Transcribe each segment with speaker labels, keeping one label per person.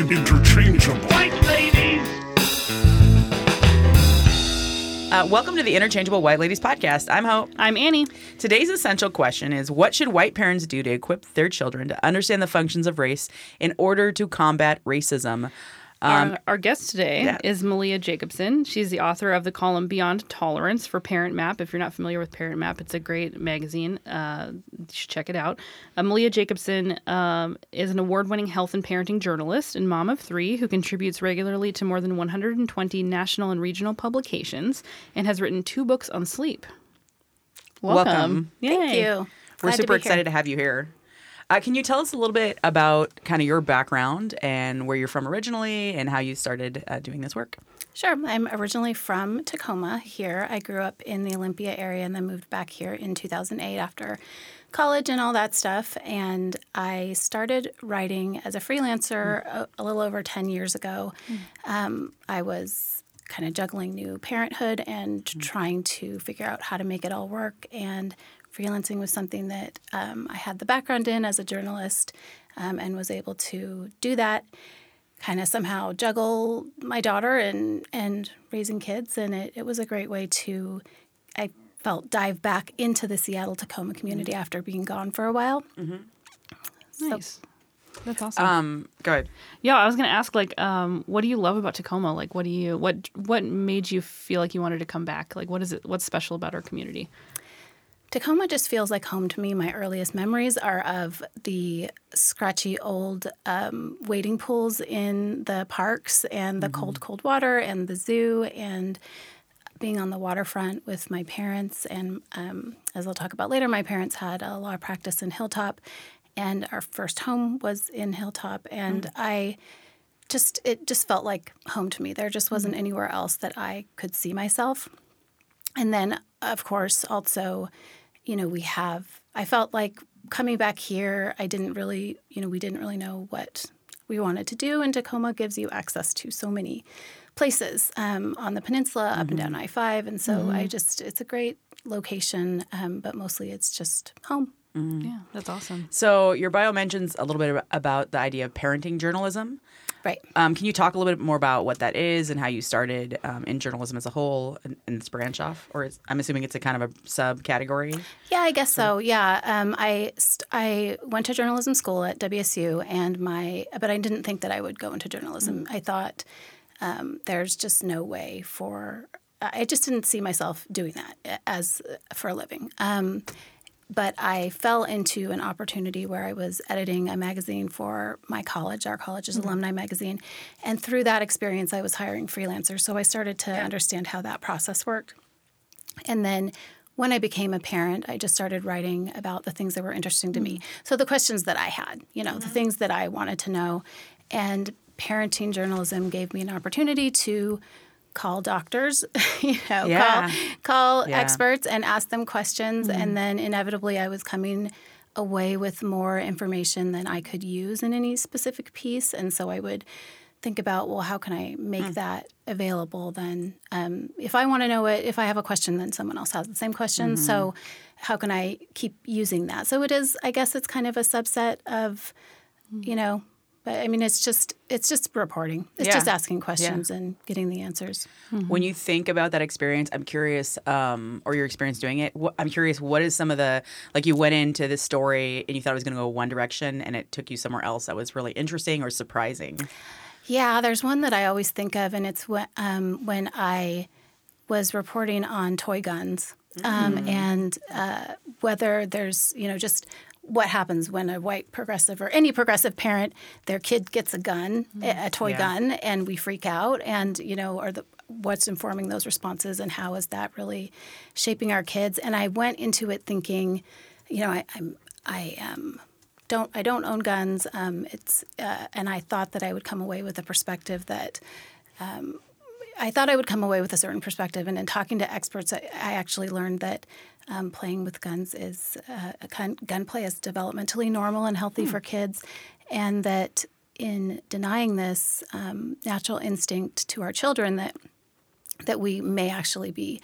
Speaker 1: In- in- interchangeable.
Speaker 2: White ladies.
Speaker 3: Uh, welcome to the Interchangeable White Ladies podcast. I'm Hope.
Speaker 4: I'm Annie.
Speaker 3: Today's essential question is What should white parents do to equip their children to understand the functions of race in order to combat racism? Um,
Speaker 4: our, our guest today
Speaker 3: yeah.
Speaker 4: is Malia Jacobson. She's the author of the column Beyond Tolerance for Parent Map. If you're not familiar with Parent Map, it's a great magazine. Uh, you should check it out. Uh, Malia Jacobson um, is an award winning health and parenting journalist and mom of three who contributes regularly to more than 120 national and regional publications and has written two books on sleep. Welcome.
Speaker 3: Welcome.
Speaker 5: Thank you.
Speaker 3: we're
Speaker 5: Glad to
Speaker 3: super
Speaker 5: be
Speaker 3: excited
Speaker 5: here.
Speaker 3: to have you here. Uh, can you tell us a little bit about kind of your background and where you're from originally and how you started uh, doing this work?
Speaker 5: Sure. I'm originally from Tacoma here. I grew up in the Olympia area and then moved back here in 2008 after college and all that stuff. And I started writing as a freelancer a, a little over 10 years ago. Um, I was kind of juggling new parenthood and trying to figure out how to make it all work. And freelancing was something that um, I had the background in as a journalist um, and was able to do that kind of somehow juggle my daughter and and raising kids and it, it was a great way to i felt dive back into the seattle tacoma community after being gone for a while
Speaker 4: Nice. That's awesome.
Speaker 3: Um, go ahead.
Speaker 4: Yeah, I was gonna ask, like, um, what do you love about Tacoma? Like, what do you what what made you feel like you wanted to come back? Like, what is it? What's special about our community?
Speaker 5: Tacoma just feels like home to me. My earliest memories are of the scratchy old um, wading pools in the parks and the cold, cold water and the zoo and being on the waterfront with my parents. And um, as I'll talk about later, my parents had a law practice in Hilltop, and our first home was in Hilltop. And I just, it just felt like home to me. There just wasn't anywhere else that I could see myself. And then, of course, also, you know, we have, I felt like coming back here, I didn't really, you know, we didn't really know what we wanted to do. And Tacoma gives you access to so many places um, on the peninsula, up and down I 5. And so I just, it's a great location, um, but mostly it's just home.
Speaker 4: Yeah, that's awesome.
Speaker 3: So, your bio mentions a little bit about the idea of parenting journalism.
Speaker 5: Right.
Speaker 3: Um, can you talk a little bit more about what that is and how you started um, in journalism as a whole and, and this branch off? Or is, I'm assuming it's a kind of a subcategory.
Speaker 5: Yeah, I guess so. Yeah, um, I st- I went to journalism school at WSU, and my but I didn't think that I would go into journalism. I thought um, there's just no way for I just didn't see myself doing that as for a living. But I fell into an opportunity where I was editing a magazine for my college, our college's mm-hmm. alumni magazine. And through that experience, I was hiring freelancers. So I started to understand how that process worked. And then when I became a parent, I just started writing about the things that were interesting to me. Mm-hmm. So the questions that I had, you know, the mm-hmm. things that I wanted to know. And parenting journalism gave me an opportunity to call doctors, you know,
Speaker 3: Yeah.
Speaker 5: call, call
Speaker 3: Yeah.
Speaker 5: experts and ask them questions. Mm-hmm. And then inevitably I was coming away with more information than I could use in any specific piece. And so I would think about, well, how can I make mm. that available then? Um, if I want to know it, if I have a question, then someone else has the same question. Mm-hmm. So how can I keep using that? So it is, I guess it's kind of a subset of, you mm. know, but I mean, it's just it's just reporting. It's
Speaker 3: Yeah.
Speaker 5: just asking questions and getting the answers.
Speaker 3: When you think about that experience, I'm curious, um, or your experience doing it, wh- I'm curious, what is some of the, like you went into this story and you thought it was going to go one direction and it took you somewhere else that was really interesting or surprising?
Speaker 5: Yeah, there's one that I always think of, and it's when, um, when I was reporting on toy guns um, and uh, whether there's, you know, just what happens when a white progressive or any progressive parent, their kid gets a gun, a a toy
Speaker 3: Yeah.
Speaker 5: gun, and we freak out, and you know, are the what's informing those responses, and how is that really shaping our kids? And I went into it thinking, you know, I, I'm I am don't I don't own guns. Um, it's uh, and I thought that I would come away with a perspective that. Um, I thought I would come away with a certain perspective, and in talking to experts, I, I actually learned that um, playing with guns is uh, gun, gunplay is developmentally normal and healthy for kids, and that in denying this um, natural instinct to our children, that that we may actually be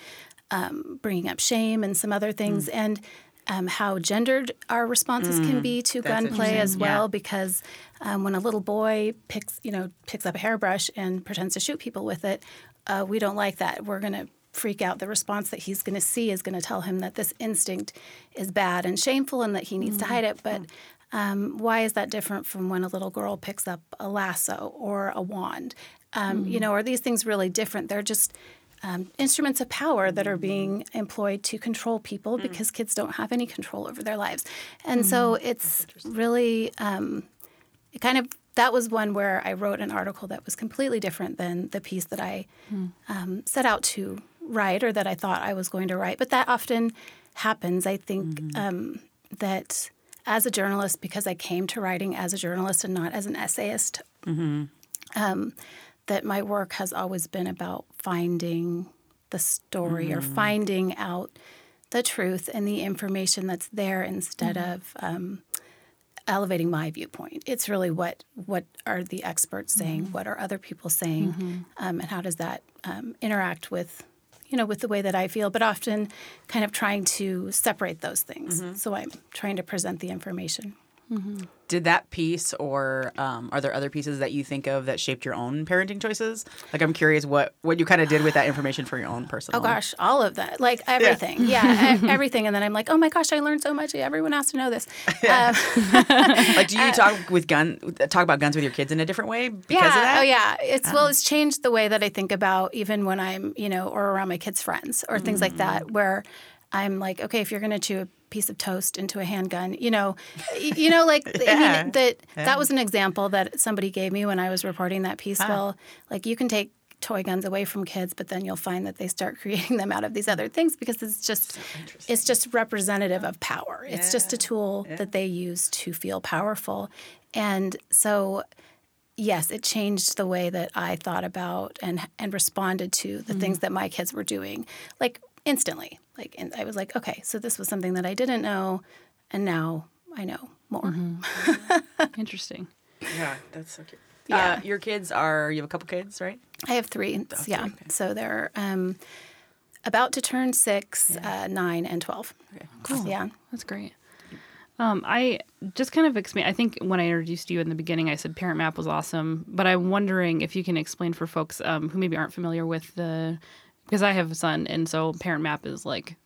Speaker 5: um, bringing up shame and some other things, and um, how gendered our responses can be to
Speaker 3: That's
Speaker 5: gunplay as well.
Speaker 3: Yeah.
Speaker 5: Because um, when a little boy picks, you know, picks up a hairbrush and pretends to shoot people with it, uh, we don't like that. We're going to freak out. The response that he's going to see is going to tell him that this instinct is bad and shameful, and that he needs to hide it. But um, why is that different from when a little girl picks up a lasso or a wand? Um, You know, are these things really different? They're just um, instruments of power that are being employed to control people because kids don't have any control over their lives. And so it's really um, it kind of that was one where I wrote an article that was completely different than the piece that I um, set out to write or that I thought I was going to write. But that often happens. I think um, that as a journalist, because I came to writing as a journalist and not as an essayist, um, that my work has always been about finding the story or finding out the truth and the information that's there instead of um, elevating my viewpoint. It's really what what are the experts saying, what are other people saying, um, and how does that um, interact with you know with the way that I feel. But often, kind of trying to separate those things. Mm-hmm. So I'm trying to present the information.
Speaker 3: Did that piece, or um, are there other pieces that you think of that shaped your own parenting choices? Like, I'm curious what what you kind of did with that information for your own personal.
Speaker 5: Oh gosh, all of that, like everything, yeah, e- everything. And then I'm like, oh my gosh, I learned so much. Everyone has to know this. Um,
Speaker 3: Like, do you talk with gun talk about guns with your kids in a different way because
Speaker 5: yeah.
Speaker 3: of that?
Speaker 5: Oh yeah. It's well, it's changed the way that I think about even when I'm, you know, or around my kids' friends or things like
Speaker 3: Mm.
Speaker 5: that, where I'm like, okay, if you're going to chew a piece of toast into a handgun, you know, you know, like I mean, that that was an example that somebody gave me when I was reporting that piece. Well, like you can take toy guns away from kids but then you'll find that they start creating them out of these other things because it's just it's just representative of power. It's just a tool that they use to feel powerful. And so yes, it changed the way that I thought about and and responded to the mm-hmm. things that my kids were doing, like instantly. Like, and I was like, okay, so this was something that I didn't know, and now I know more.
Speaker 4: Interesting.
Speaker 3: Yeah, that's so cute.
Speaker 5: Yeah.
Speaker 3: Uh, your kids are you have a couple kids, right?
Speaker 5: I have three. yeah, so they're um, about to turn six, uh, nine, and twelve.
Speaker 4: Cool.
Speaker 5: Yeah.
Speaker 4: That's great. Um, I just kind of explain. I think when I introduced you in the beginning, I said Parent Map was awesome, but I'm wondering if you can explain for folks um, who maybe aren't familiar with the, because I have a son, and so Parent Map is like,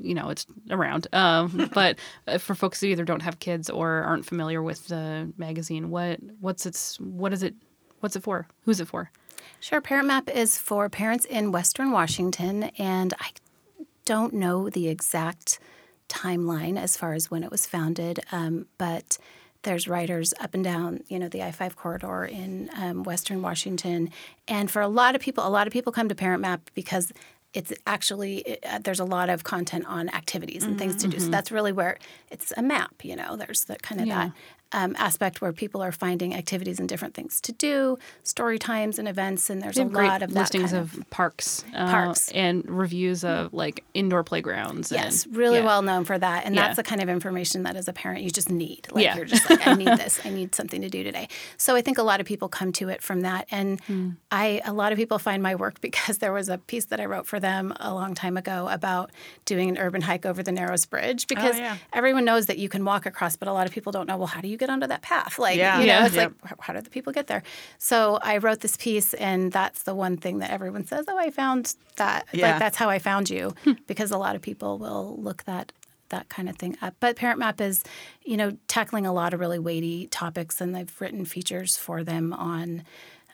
Speaker 4: you know, it's around. Um, but uh, for folks who either don't have kids or aren't familiar with the magazine, what what's its what is it? What's it for? Who's it for?
Speaker 5: Sure. Parent Map is for parents in Western Washington, and I don't know the exact timeline as far as when it was founded, um, but there's writers up and down, you know, the I-5 corridor in um, Western Washington, and for a lot of people, a lot of people come to Parent Map because it's actually it, uh, there's a lot of content on activities and things to do. So that's really where it's a map. You know, there's the kind of
Speaker 4: Yeah.
Speaker 5: that um, aspect where people are finding activities and different things to do, story times and events, and there's a lot of that
Speaker 4: listings
Speaker 5: kind
Speaker 4: of, parks, uh,
Speaker 5: Parks.
Speaker 4: and reviews of like indoor playgrounds.
Speaker 5: Yes,
Speaker 4: and,
Speaker 5: really
Speaker 4: yeah.
Speaker 5: well known for that. And
Speaker 4: Yeah.
Speaker 5: that's the kind of information that as a parent you just need. Like
Speaker 4: Yeah.
Speaker 5: you're just like, I need this. I need something to do today. So I think a lot of people come to it from that. And
Speaker 4: Hmm.
Speaker 5: I a lot of people find my work because there was a piece that I wrote for them a long time ago about doing an urban hike over the Narrows Bridge because
Speaker 3: yeah.
Speaker 5: everyone knows that you can walk across, but a lot of people don't know, well, how do you get onto that path? Like,
Speaker 3: Yeah.
Speaker 5: you know,
Speaker 4: Yeah.
Speaker 5: it's
Speaker 3: Yep.
Speaker 5: like, how do the people get there? So I wrote this piece, and that's the one thing that everyone says, oh, I found that.
Speaker 3: Yeah.
Speaker 5: Like, that's how I found you, hmm. because a lot of people will look that that kind of thing up. But Parent Map is, you know, tackling a lot of really weighty topics, and I've written features for them on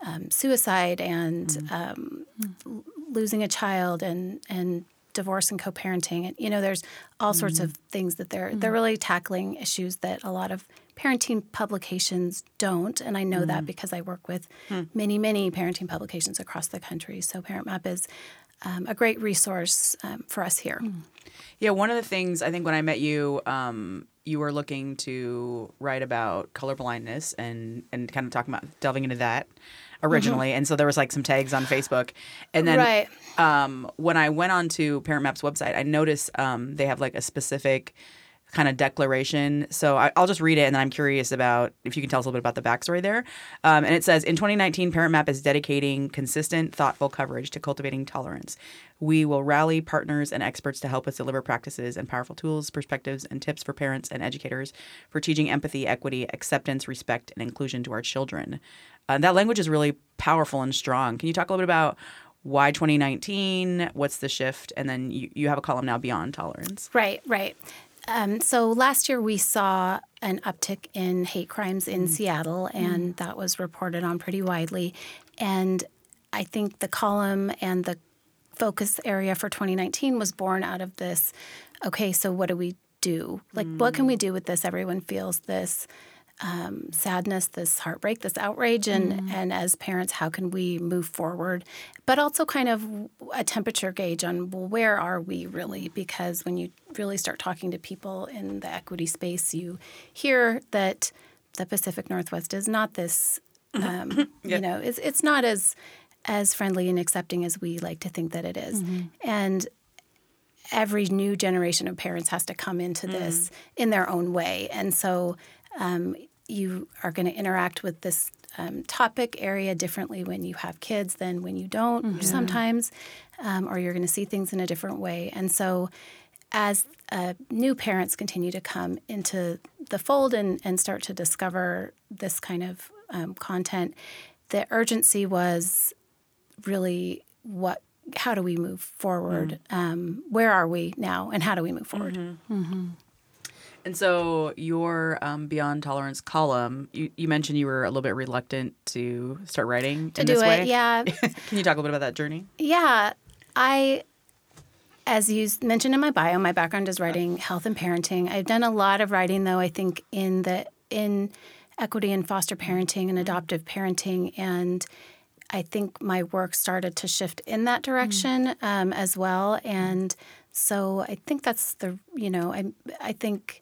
Speaker 5: um, suicide and hmm. um, hmm. l- losing a child and and divorce and co-parenting and you know there's all sorts of things that they're they're really tackling issues that a lot of parenting publications don't and I know that because I work with many many parenting publications across the country. So Parent Map is um, a great resource um, for us here.
Speaker 3: Yeah, one of the things I think when I met you, um, you were looking to write about colorblindness and and kind of talking about delving into that originally, and so there was like some tags on Facebook, and then
Speaker 5: Right.
Speaker 3: um, when I went on to Parent Map's website, I noticed um, they have like a specific kind of declaration. So I, I'll just read it, and then I'm curious about if you can tell us a little bit about the backstory there. Um, and it says in 2019, Parent Map is dedicating consistent, thoughtful coverage to cultivating tolerance. We will rally partners and experts to help us deliver practices and powerful tools, perspectives, and tips for parents and educators for teaching empathy, equity, acceptance, respect, and inclusion to our children. Uh, that language is really powerful and strong. Can you talk a little bit about why 2019? What's the shift? And then you, you have a column now beyond tolerance.
Speaker 5: Right, right. Um, so last year we saw an uptick in hate crimes in mm. Seattle, mm. and that was reported on pretty widely. And I think the column and the focus area for 2019 was born out of this. Okay, so what do we do? Like, what can we mm. do with this? Everyone feels this um, sadness, this heartbreak, this outrage, and and as parents, how can we move forward? But also kind of a temperature gauge on well, where are we really? Because when you really start talking to people in the equity space, you hear that the Pacific Northwest is not this. Um, You know, it's it's not as as friendly and accepting as we like to think that it is. and every new generation of parents has to come into this in their own way. And so um, you are going to interact with this um, topic area differently when you have kids than when you don't sometimes, um, or you're going to see things in a different way. And so as uh, new parents continue to come into the fold and, and start to discover this kind of um, content, the urgency was really what how do we move forward? Um, where are we now and how do we move forward
Speaker 3: And so your um, Beyond Tolerance column, you, you mentioned you were a little bit reluctant to start writing
Speaker 5: to
Speaker 3: in
Speaker 5: do
Speaker 3: this
Speaker 5: it
Speaker 3: way.
Speaker 5: yeah.
Speaker 3: Can you talk a little bit about that journey?
Speaker 5: yeah. I as you mentioned in my bio my background is writing health and parenting. I've done a lot of writing though i think in the in equity and foster parenting and adoptive parenting and I think my work started to shift in that direction um, as well, and so I think that's the you know I I think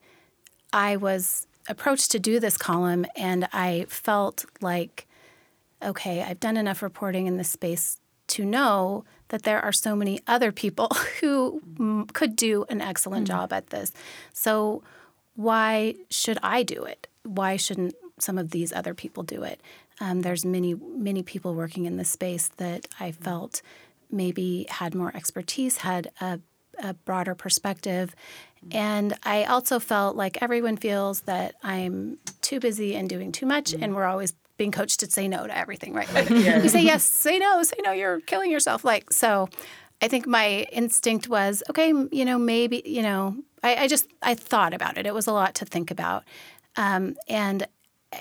Speaker 5: I was approached to do this column, and I felt like okay, I've done enough reporting in this space to know that there are so many other people who mm, could do an excellent job at this. So why should I do it? Why shouldn't some of these other people do it? Um, there's many many people working in this space that I felt maybe had more expertise, had a, a broader perspective, and I also felt like everyone feels that I'm too busy and doing too much, and we're always being coached to say no to everything, right? Like, You say yes, say no, say no, you're killing yourself. Like so, I think my instinct was okay. You know, maybe you know, I, I just I thought about it. It was a lot to think about, um, and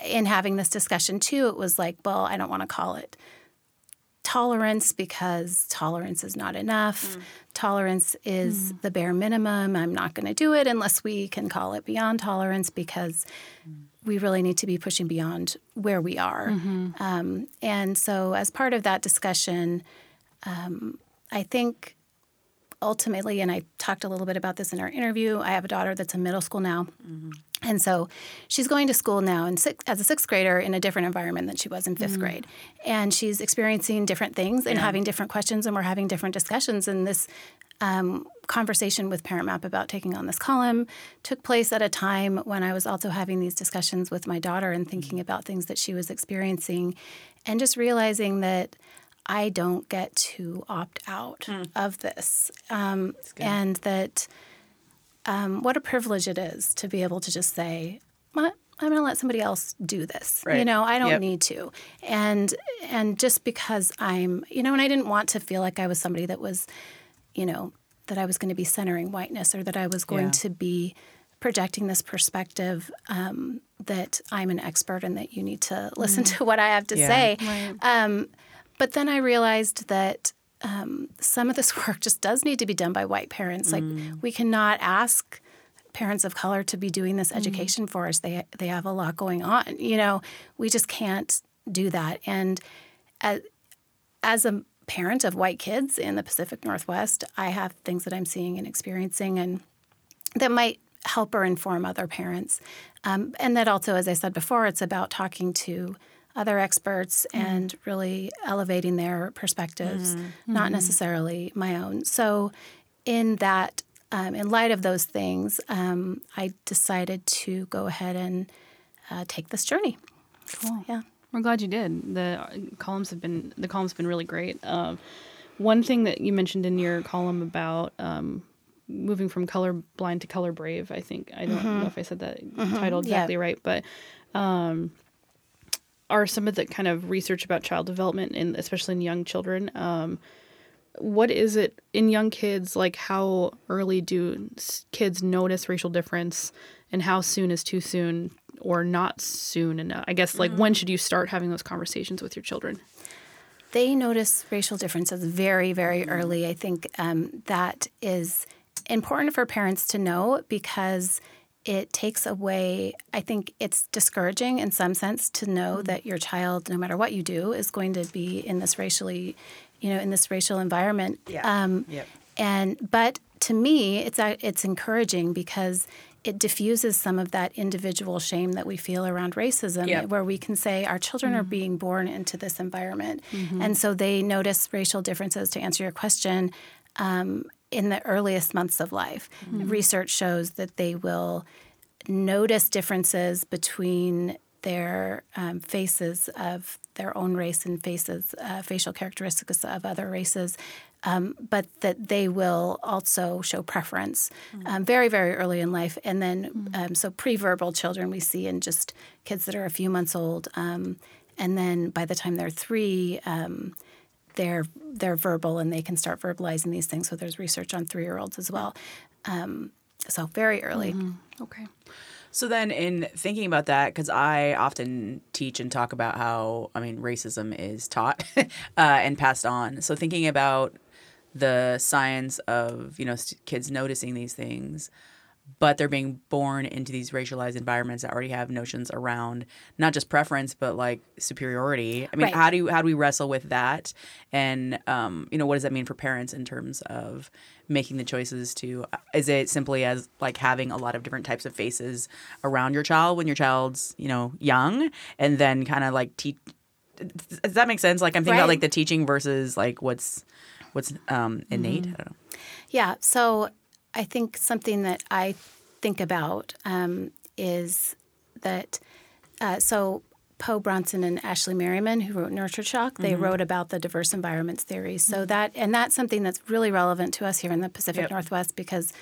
Speaker 5: in having this discussion too, it was like, well, I don't want to call it tolerance because tolerance is not enough. Mm. Tolerance is mm. the bare minimum. I'm not going to do it unless we can call it beyond tolerance because mm. we really need to be pushing beyond where we are. Mm-hmm. Um, and so, as part of that discussion, um, I think ultimately, and I talked a little bit about this in our interview, I have a daughter that's in middle school now. Mm-hmm. And so she's going to school now in six, as a sixth grader in a different environment than she was in 5th grade. And she's experiencing different things and having different questions, and we're having different discussions. And this um, conversation with Parent Map about taking on this column took place at a time when I was also having these discussions with my daughter and thinking about things that she was experiencing and just realizing that I don't get to opt out of this. Um, and that um, what a privilege it is to be able to just say, "What? I'm going to let somebody else do this. You know, I don't
Speaker 3: Yep.
Speaker 5: need to. And and just because I'm, you know, and I didn't want to feel like I was somebody that was, you know, that I was going to be centering whiteness or that I was going
Speaker 3: Yeah.
Speaker 5: to be projecting this perspective um, that I'm an expert and that you need to listen to what I have to
Speaker 3: Yeah.
Speaker 5: say. Um, but then I realized that um, some of this work just does need to be done by white parents. Like we cannot ask parents of color to be doing this education for us. They they have a lot going on. You know, we just can't do that. And as, as a parent of white kids in the Pacific Northwest, I have things that I'm seeing and experiencing and that might help or inform other parents. Um, and that also, as I said before, it's about talking to other experts and really elevating their perspectives, not necessarily my own. So, in that, um, in light of those things, um, I decided to go ahead and uh, take this journey.
Speaker 4: Cool.
Speaker 5: Yeah.
Speaker 4: We're glad you did. The uh, columns have been the columns have been really great. Um, one thing that you mentioned in your column about um, moving from color blind to color brave, I think I don't know if I said that title
Speaker 5: Yeah.
Speaker 4: exactly right, but um, are some of the kind of research about child development, and especially in young children. Um, what is it in young kids? Like, how early do kids notice racial difference, and how soon is too soon, or not soon enough? I guess, like, when should you start having those conversations with your children?
Speaker 5: they notice racial differences very, very early. I think um, that is important for parents to know because it takes away, I think it's discouraging in some sense to know that your child, no matter what you do, is going to be in this racially, you know, in this racial environment.
Speaker 3: Yeah.
Speaker 5: Um,
Speaker 3: Yep.
Speaker 5: and but to me, it's it's encouraging because it diffuses some of that individual shame that we feel around racism,
Speaker 3: Yep.
Speaker 5: where we can say our children are being born into this environment, and so they notice racial differences. To answer your question, um, in the earliest months of life, research shows that they will notice differences between their um, faces of their own race and faces, uh, facial characteristics of other races, um, but that they will also show preference um, very, very early in life. And then, um, so pre-verbal children we see in just kids that are a few months old, um, and then by the time they're three. They're they're verbal and they can start verbalizing these things. So there's research on three year olds as well. Um, so very early.
Speaker 4: Okay.
Speaker 3: So then, in thinking about that, because I often teach and talk about how I mean racism is taught uh, and passed on. So thinking about the science of you know st- kids noticing these things, but they're being born into these racialized environments that already have notions around not just preference but like superiority. I mean,
Speaker 5: Right.
Speaker 3: how do you how do we wrestle with that? And um, you know, what does that mean for parents in terms of making the choices to? Is it simply as like having a lot of different types of faces around your child when your child's you know young, and then kind of like teach? Does that make sense? Like I'm thinking about like the teaching versus like what's what's um, innate. I don't know.
Speaker 5: Yeah. So I think something that I think about um, is that uh, so Po Bronson and Ashley Merryman, who wrote Nurture Shock, they wrote about the diverse environments theory. So that and that's something that's really relevant to us here in the Pacific
Speaker 3: Yep.
Speaker 5: Northwest because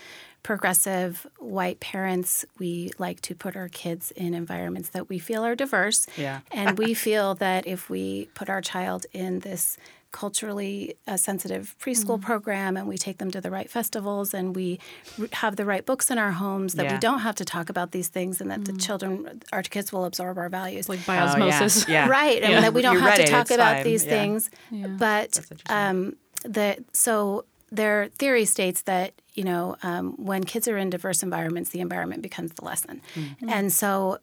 Speaker 5: progressive white parents we like to put our kids in environments that we feel are diverse
Speaker 3: Yeah.
Speaker 5: and we feel that if we put our child in this culturally uh, sensitive preschool program and we take them to the right festivals and we r- have the right books in our homes that
Speaker 3: Yeah.
Speaker 5: we don't have to talk about these things and that the children our kids will absorb our values
Speaker 4: Like by
Speaker 3: Oh, yeah.
Speaker 4: osmosis.
Speaker 3: Yeah.
Speaker 5: right and
Speaker 3: Yeah.
Speaker 5: that we don't
Speaker 3: You
Speaker 5: have
Speaker 3: read
Speaker 5: to talk
Speaker 3: it's
Speaker 5: about
Speaker 3: fine.
Speaker 5: these
Speaker 3: Yeah.
Speaker 5: things but um, the so their theory states that you know um, when kids are in diverse environments the environment becomes the lesson
Speaker 3: Mm-hmm.
Speaker 5: and so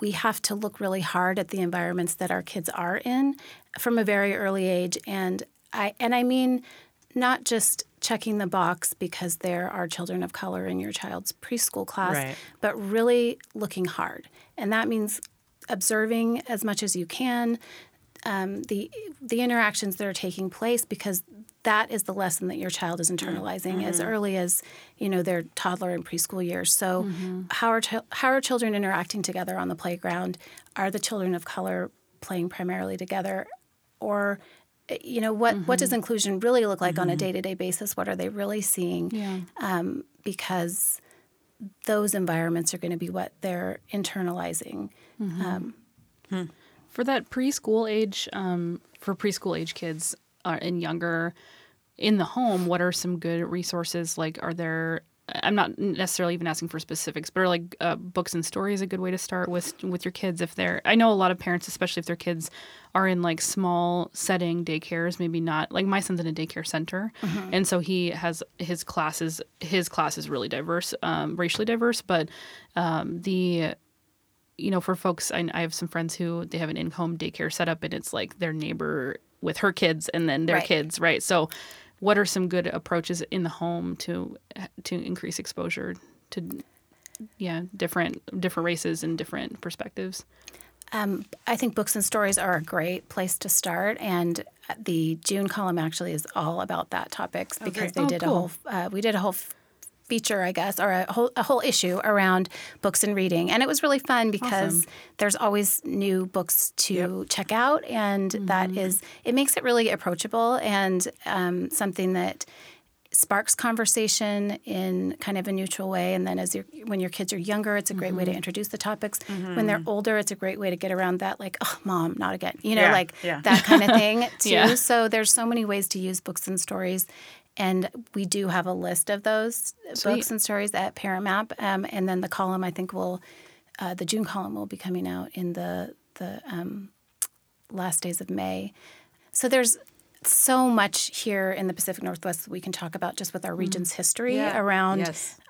Speaker 5: we have to look really hard at the environments that our kids are in from a very early age and i and i mean not just checking the box because there are children of color in your child's preschool class
Speaker 3: Right.
Speaker 5: but really looking hard and that means observing as much as you can um, the the interactions that are taking place because that is the lesson that your child is internalizing as early as you know their toddler and preschool years. So how are chil- how are children interacting together on the playground? Are the children of color playing primarily together, or eh, you know what what does inclusion really look like on a day to day basis? What are they really seeing?
Speaker 4: Yeah.
Speaker 5: um, because those environments are going to be what they're internalizing. Um,
Speaker 4: For that preschool age, um, for preschool age kids uh, and younger in the home, what are some good resources? Like, are there? I'm not necessarily even asking for specifics, but are like uh, books and stories a good way to start with with your kids? If they're, I know a lot of parents, especially if their kids are in like small setting daycares, maybe not like my son's in a daycare center, and so he has his classes. His class is really diverse, um, racially diverse, but um, the you know, for folks, I, I have some friends who they have an in-home daycare setup, and it's like their neighbor with her kids and then their
Speaker 5: Right.
Speaker 4: kids, right? So, what are some good approaches in the home to to increase exposure to yeah different different races and different perspectives.
Speaker 5: Um, I think books and stories are a great place to start, and the June column actually is all about that topics because they
Speaker 4: Oh,
Speaker 5: did a whole. Uh, we did a whole feature, I guess, or a whole a whole issue around books and reading, and it was really fun because there's always new books to check out, and that mm-hmm. is it makes it really approachable and um, something that sparks conversation in kind of a neutral way. And then as you when your kids are younger it's a great way to mm-hmm. introduce the topics. When they're mm-hmm. older it's a great way to get around that like oh mom not again you know
Speaker 3: Yeah,
Speaker 5: like
Speaker 3: yeah.
Speaker 5: that kind of thing too.
Speaker 4: Yeah.
Speaker 5: so there's so many ways to use books and stories and we do have a list of those
Speaker 4: Sweet.
Speaker 5: books and stories at parent map um, and then the column i think will uh, the june column will be coming out in the the um, last days of May. So there's so much here in the Pacific Northwest that we can talk about just with our region's history
Speaker 3: Yeah.
Speaker 5: around
Speaker 3: Yes.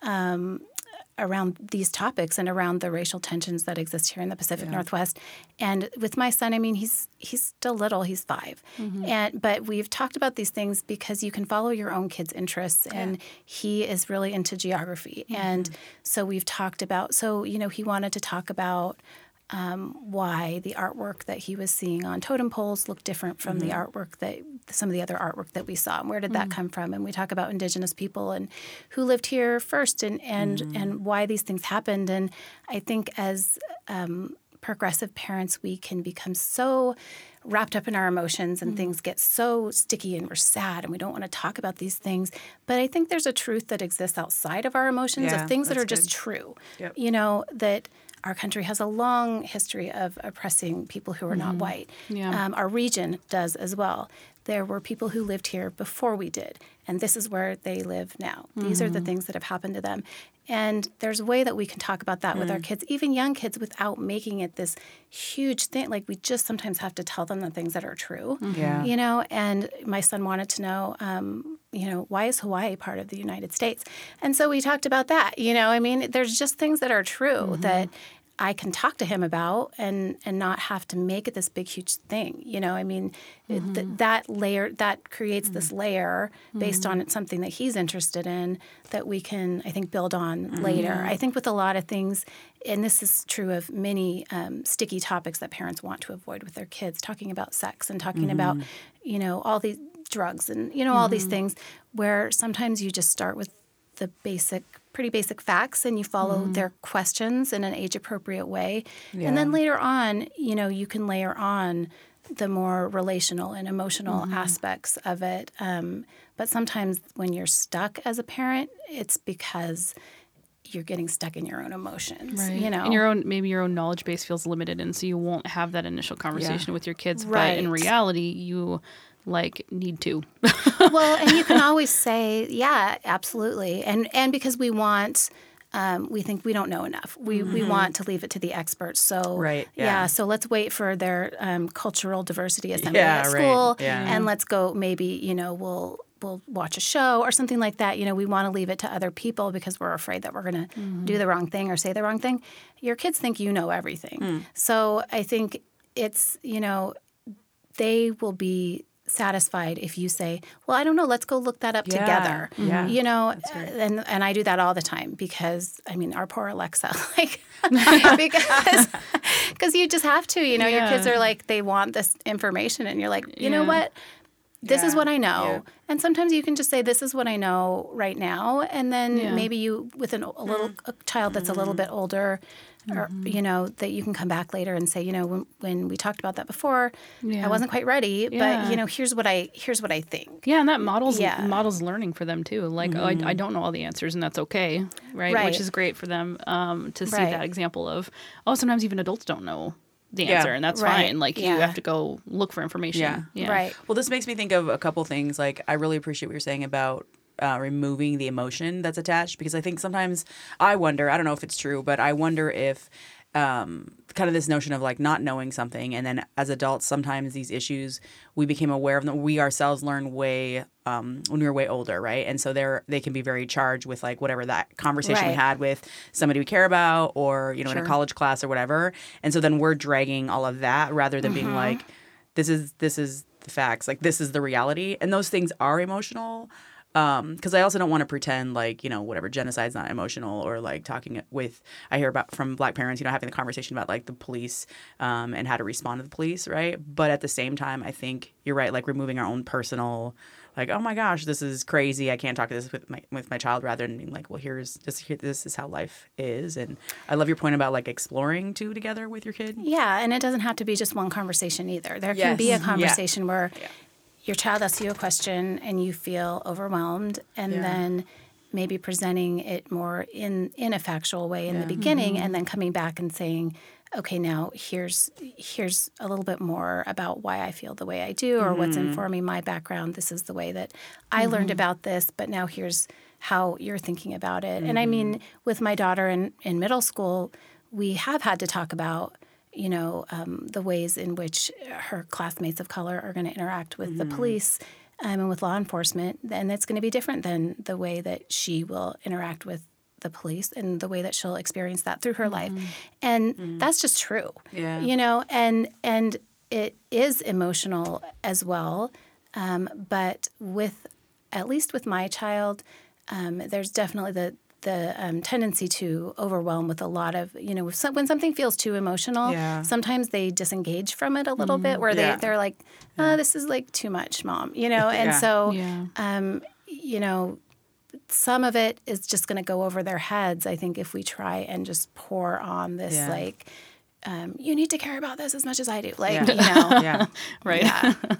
Speaker 5: Around these topics and around the racial tensions that exist here in the Pacific Northwest. And with my son, I mean, he's he's still little; he's 5 mm-hmm. and but we've talked about these things because you can follow your own kid's interests, and he is really into geography, mm-hmm. and so we've talked about. So you know, he wanted to talk about um, why the artwork that he was seeing on totem poles looked different from the artwork that some of the other artwork that we saw and where did that come from? And we talk about indigenous people and who lived here first and and and why these things happened. And i think as um, progressive parents we can become so wrapped up in our emotions and things get so sticky and we're sad and we don't want to talk about these things. But i think there's a truth that exists outside of our emotions
Speaker 3: Yeah,
Speaker 5: of things that are just true
Speaker 3: Yep.
Speaker 5: you know that our country has a long history of oppressing people who are not white.
Speaker 4: Yeah.
Speaker 5: Um, our region does as well. There were people who lived here before we did, and this is where they live now. These are the things that have happened to them. And there's a way that we can talk about that with our hmm. kids, even young kids, without making it this huge thing. Like we just sometimes have to tell them the things that are true. Mm-hmm.
Speaker 3: Yeah.
Speaker 5: You know, and my son wanted to know, um, you know, why is Hawaii part of the United States? And so we talked about that. You know, I mean, there's just things that are true mm-hmm. that I can talk to him about and and not have to make it this big huge thing. You know, I mean, it- th- mm-hmm. that layer that creates this mm-hmm. layer based on mm-hmm. something that he's interested in that we can I think build on later. I think with a lot of things, and this is true of many um, sticky topics that parents want to avoid with their kids, talking about sex and talking about you know all these drugs and you know all these things where sometimes you just start with the basic pretty basic facts and you follow their questions in an age appropriate way. And then later on you know you can layer on the more relational and emotional aspects of it. Um, but sometimes when you're stuck as a parent it's because you're getting stuck in your own emotions right. you know?
Speaker 4: and your own maybe your own knowledge base feels limited, and so you won't have that initial conversation with your kids. But in reality, you like need to.
Speaker 5: well, and you can always say, yeah, absolutely, and and because we want. Um, we think we don't know enough. We we want to leave it to the experts. So
Speaker 3: Mm-hmm. Right,
Speaker 5: yeah.
Speaker 3: yeah.
Speaker 5: So let's wait for their um, cultural diversity assembly
Speaker 3: Yeah,
Speaker 5: at
Speaker 3: right,
Speaker 5: school,
Speaker 3: yeah.
Speaker 5: and let's go. Maybe you know we'll we'll watch a show or something like that. You know, we want to leave it to other people because we're afraid that we're going to
Speaker 3: Mm-hmm.
Speaker 5: do the wrong thing or say the wrong thing. Your kids think you know everything.
Speaker 3: Mm.
Speaker 5: So I think it's you know they will be satisfied if you say, "Well, I don't know, let's go look that up
Speaker 3: Yeah,
Speaker 5: together."
Speaker 3: yeah.
Speaker 5: You know, uh, and and I do that all the time because I mean, our poor Alexa like because because you just have to, you know, your kids are like they want this information and you're like, "You know what? This is what I know."
Speaker 3: yeah.
Speaker 5: And sometimes you can just say, "This is what I know right now." And then
Speaker 4: Yeah.
Speaker 5: maybe you with an, a little mm-hmm. a child that's a little mm-hmm. bit older or you know that you can come back later and say, you know, when, when we talked about that before,
Speaker 4: Yeah.
Speaker 5: I wasn't quite ready, but you know, here's what I here's what I think.
Speaker 4: Yeah, and that models
Speaker 5: Yeah.
Speaker 4: models learning for them too. Like, oh, I, I don't know all the answers, and that's okay, right?
Speaker 5: Right.
Speaker 4: Which is great for them um, to see
Speaker 5: Right.
Speaker 4: that example of oh, sometimes even adults don't know the
Speaker 3: Yeah.
Speaker 4: answer, and that's
Speaker 5: Right.
Speaker 4: fine. Like you have to go look for information.
Speaker 3: Yeah.
Speaker 5: Right.
Speaker 3: Well, this makes me think of a couple things. Like, I really appreciate what you're saying about uh, removing the emotion that's attached because I think sometimes I wonder, I don't know if it's true, but I wonder if um, kind of this notion of like not knowing something. And then as adults, sometimes these issues, we became aware of them. We ourselves learn way, um, when we were way older, right? And so they're, they can be very charged with like whatever that conversation we had with somebody we care about or, you know, in a college class or whatever. And so then we're dragging all of that rather than being like, this is this is the facts like this is the reality and those things are emotional because I also don't want to pretend like you know whatever genocide's not emotional or like talking with I hear about from black parents you know having the conversation about like the police um, and how to respond to the police right but at the same time I think you're right like removing our own personal like oh my gosh this is crazy I can't talk to this with my with my child rather than being like well here's this here, this is how life is and I love your point about like exploring too together with your kid
Speaker 5: Yeah, and it doesn't have to be just one conversation either. There can be
Speaker 3: Yes.
Speaker 5: a
Speaker 3: Yeah.
Speaker 5: conversation where
Speaker 3: Yeah.
Speaker 5: Your child asks you a question and you feel overwhelmed, and
Speaker 3: Yeah.
Speaker 5: then maybe presenting it more in in a factual way in the beginning,
Speaker 3: Mm-hmm.
Speaker 5: and then coming back and saying, "Okay, now here's here's a little bit more about why I feel the way I do, or what's
Speaker 3: Mm-hmm.
Speaker 5: informing my background. This is the way that I learned about this, but now here's how you're thinking about it." And I mean,
Speaker 3: Mm-hmm.
Speaker 5: with my daughter in in middle school, we have had to talk about you know, um, the ways in which her classmates of color are going to interact with the police um, and with law enforcement. And that's going to be different than the way that she will interact with the police and the way that she'll experience that through her life. And that's just true.
Speaker 3: Yeah.
Speaker 5: You know, and and it is emotional as well. Um, but with at least with my child, um, there's definitely the the um, tendency to overwhelm with a lot of you know if some, when something feels too emotional
Speaker 3: Yeah.
Speaker 5: sometimes they disengage from it a little bit where
Speaker 3: Yeah.
Speaker 5: they they're like oh, this is like too much mom you know and
Speaker 3: Yeah.
Speaker 5: so
Speaker 4: Yeah.
Speaker 5: um, you know some of it is just going to go over their heads i think if we try and just pour on this
Speaker 3: Yeah.
Speaker 5: like um, you need to care about this as much as i do like
Speaker 3: Yeah.
Speaker 5: you know
Speaker 3: yeah
Speaker 4: Right.
Speaker 5: yeah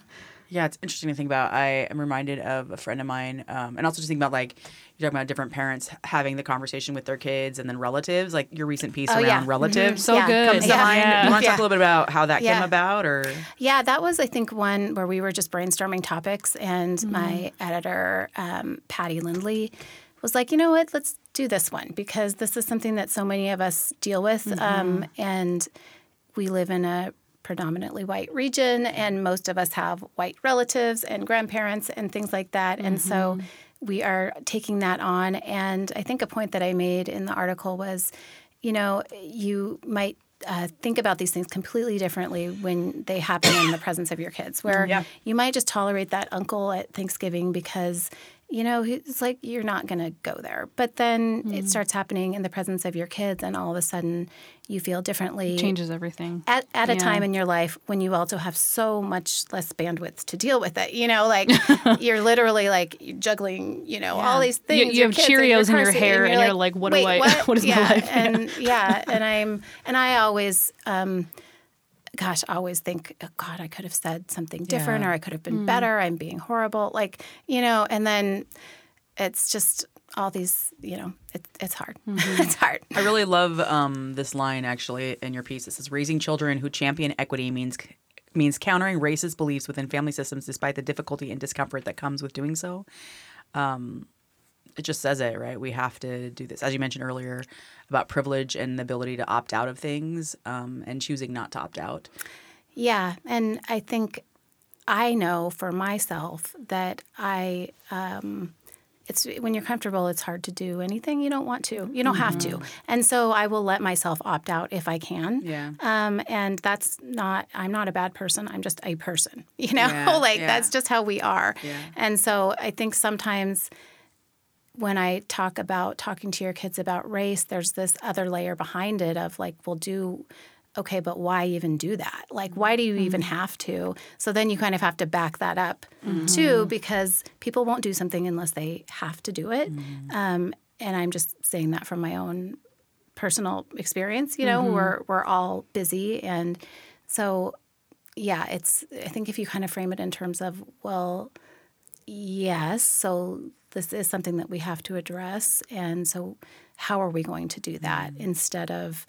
Speaker 3: Yeah, it's interesting to think about. I am reminded of a friend of mine, um, and also just think about like you're talking about different parents having the conversation with their kids and then relatives. Like your recent piece
Speaker 5: Oh,
Speaker 3: around
Speaker 5: yeah.
Speaker 3: relatives
Speaker 4: So
Speaker 5: Yeah.
Speaker 4: good.
Speaker 3: comes to
Speaker 5: Yeah.
Speaker 3: mind. Do you want to
Speaker 5: Yeah.
Speaker 3: talk a little bit about how that came about, or
Speaker 5: Yeah, that was, I think, one where we were just brainstorming topics, and
Speaker 3: Mm-hmm.
Speaker 5: my editor, um, Patty Lindley, was like, you know what, let's do this one because this is something that so many of us deal with.
Speaker 3: Mm-hmm.
Speaker 5: Um, and we live in a predominantly white region, and most of us have white relatives and grandparents and things like that. And so we are taking that on. And I think a point that I made in the article was, you know, you might uh, think about these things completely differently when they happen in the presence of your kids, where
Speaker 3: Yeah.
Speaker 5: you might just tolerate that uncle at Thanksgiving because, you know, it's like you're not going to go there. But then
Speaker 4: Mm.
Speaker 5: it starts happening in the presence of your kids, and all of a sudden you feel differently It
Speaker 4: Changes everything.
Speaker 5: at, at a time in your life when you also have so much less bandwidth to deal with it. You know, like you're literally like juggling, you know, all these things.
Speaker 4: you
Speaker 5: your
Speaker 4: have Cheerios in your hair, and you're like, what do
Speaker 5: "Wait,
Speaker 4: I- what is my
Speaker 5: yeah,
Speaker 4: life?"
Speaker 5: And yeah, and I'm and I always um gosh, I always think, oh, God, I could have said something different
Speaker 3: Yeah.
Speaker 5: or I could have been better. I'm being horrible. Like, you know, and then it's just all these, you know, it, it's hard. it's hard.
Speaker 3: I really love um, this line actually in your piece. It says, "Raising children who champion equity means." Means countering racist beliefs within family systems despite the difficulty and discomfort that comes with doing so. Um, it just says it, right? We have to do this. As you mentioned earlier about privilege and the ability to opt out of things um, and choosing not to opt out.
Speaker 5: Yeah, and I think I know for myself that I um it's when you're comfortable it's hard to do anything you don't want to. You don't have to. And so I will let myself opt out if I can.
Speaker 3: Yeah.
Speaker 5: Um and that's not I'm not a bad person. I'm just a person. You know?
Speaker 3: Yeah,
Speaker 5: like
Speaker 3: yeah.
Speaker 5: that's just how we are.
Speaker 3: Yeah.
Speaker 5: And so I think sometimes when I talk about talking to your kids about race, there's this other layer behind it of like, well, do okay, but why even do that? Like, why do you mm-hmm. even have to? So then you kind of have to back that up mm-hmm. too, because people won't do something unless they have to do it. Mm-hmm. Um, and I'm just saying that from my own personal experience. You know, we're we're all busy, and so yeah, it's. I think if you kind of frame it in terms of well, yes, so this is something that we have to address, and so how are we going to do that instead of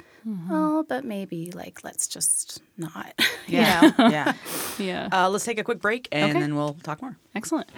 Speaker 5: oh, but maybe like let's just not. you know?
Speaker 3: yeah.
Speaker 4: Yeah.
Speaker 3: Uh, let's take a quick break and
Speaker 4: Okay.
Speaker 3: then we'll talk more.
Speaker 4: Excellent.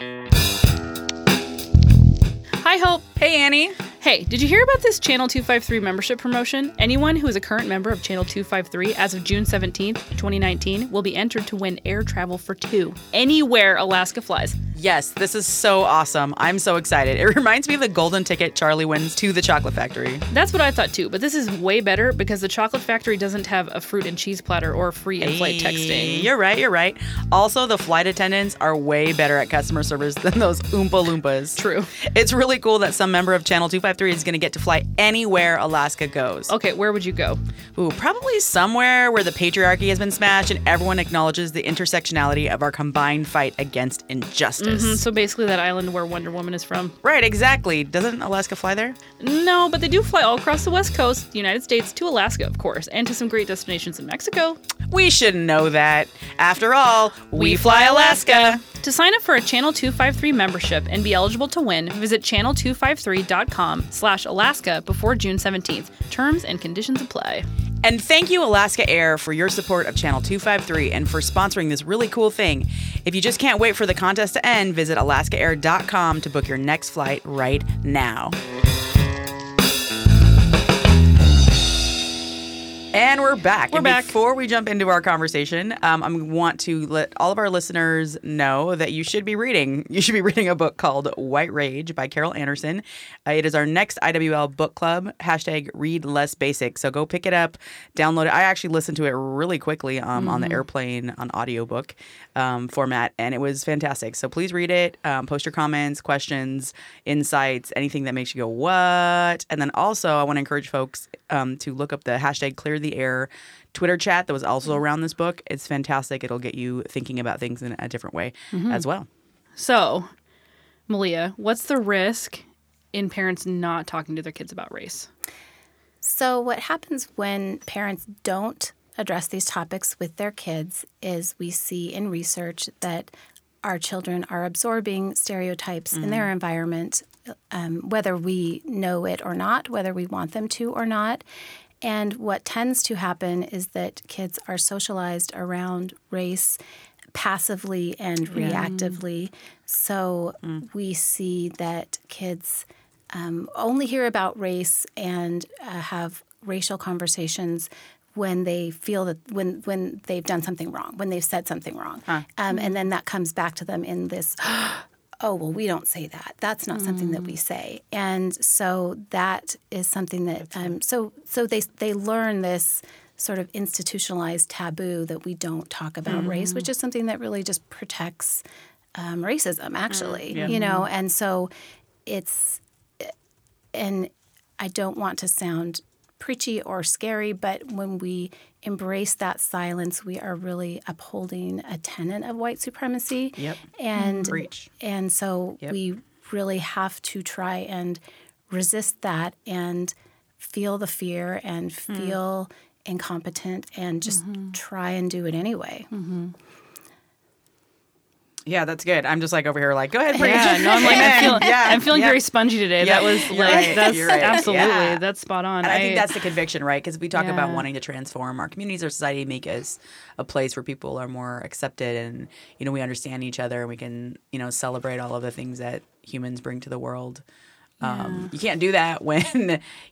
Speaker 4: Hi, Hope.
Speaker 3: Hey, Annie.
Speaker 4: Hey, did you hear about this Channel 253 membership promotion? Anyone who is a current member of Channel 253 as of June 17th, 2019, will be entered to win air travel for two anywhere Alaska flies.
Speaker 3: Yes, this is so awesome. I'm so excited. It reminds me of the golden ticket Charlie wins to the Chocolate Factory.
Speaker 4: That's what I thought too, but this is way better because the Chocolate Factory doesn't have a fruit and cheese platter or free in-flight
Speaker 3: Hey,
Speaker 4: texting.
Speaker 3: You're right, you're right. Also, the flight attendants are way better at customer service than those Oompa Loompas.
Speaker 4: True.
Speaker 3: It's really cool that some member of Channel 253 is going to get to fly anywhere Alaska goes.
Speaker 4: Okay, where would you go?
Speaker 3: Ooh, probably somewhere where the patriarchy has been smashed and everyone acknowledges the intersectionality of our combined fight against injustice.
Speaker 4: Mm, So basically, that island where Wonder Woman is from.
Speaker 3: Right, exactly. Doesn't Alaska fly there?
Speaker 4: No, but they do fly all across the West Coast, the United States, to Alaska, of course, and to some great destinations in Mexico.
Speaker 3: We should know that. After all, we, fly Alaska.
Speaker 4: To sign up for a Channel 253 membership and be eligible to win, visit channel253.com slash Alaska before June 17th. Terms and conditions apply.
Speaker 3: And thank you, Alaska Air, for your support of Channel 253 and for sponsoring this really cool thing. If you just can't wait for the contest to end, visit alaskaair.com to book your next flight right now. And we're back.
Speaker 4: We're
Speaker 3: and
Speaker 4: back.
Speaker 3: Before we jump into our conversation, um, I want to let all of our listeners know that you should be reading. You should be reading a book called White Rage by Carol Anderson. Uh, it is our next IWL book club. Hashtag Read Less Basic. So go pick it up, download it. I actually listened to it really quickly um, on the airplane on audiobook um, format, and it was fantastic. So please read it. Um, post your comments, questions, insights, anything that makes you go what. And then also, I want to encourage folks um, to look up the hashtag Clear the Air Twitter chat that was also mm-hmm. around this book. It's fantastic. It'll get you thinking about things in a different way mm-hmm. as well.
Speaker 4: So, Malia, what's the risk in parents not talking to their kids about race?
Speaker 5: So, what happens when parents don't address these topics with their kids is we see in research that our children are absorbing stereotypes in their mm. environment, um, whether we know it or not, whether we want them to or not. And what tends to happen is that kids are socialized around race passively and reactively. So we see that kids um, only hear about race and uh, have racial conversations when they feel that when when they've done something wrong, when they've said something wrong, um, and then that comes back to them in this. Oh well, we don't say that. That's not something that we say, and so that is something that. Um, so so they they learn this sort of institutionalized taboo that we don't talk about race, which is something that really just protects um, racism, actually. You know, and so it's and I don't want to sound preachy or scary, but when we embrace that silence, we are really upholding a tenet of white supremacy.
Speaker 3: Yep.
Speaker 5: And
Speaker 3: Preach.
Speaker 5: and so
Speaker 3: Yep.
Speaker 5: we really have to try and resist that and feel the fear and hmm. feel incompetent and just mm-hmm. try and do it anyway. Mm-hmm.
Speaker 3: Yeah, that's good. I'm just like over here, like, go ahead, preach.
Speaker 4: Yeah, no, I'm like, I'm feeling,
Speaker 3: Yeah,
Speaker 4: I'm feeling
Speaker 3: yeah.
Speaker 4: very spongy today.
Speaker 3: Yeah,
Speaker 4: that was like,
Speaker 3: right,
Speaker 4: that's
Speaker 3: right.
Speaker 4: absolutely,
Speaker 3: Yeah.
Speaker 4: that's spot on.
Speaker 3: And I, think that's the conviction, right? Because we talk about wanting to transform our communities, our society, make us a place where people are more accepted and, you know, we understand each other and we can, you know, celebrate all of the things that humans bring to the world. Um, you can't do that when,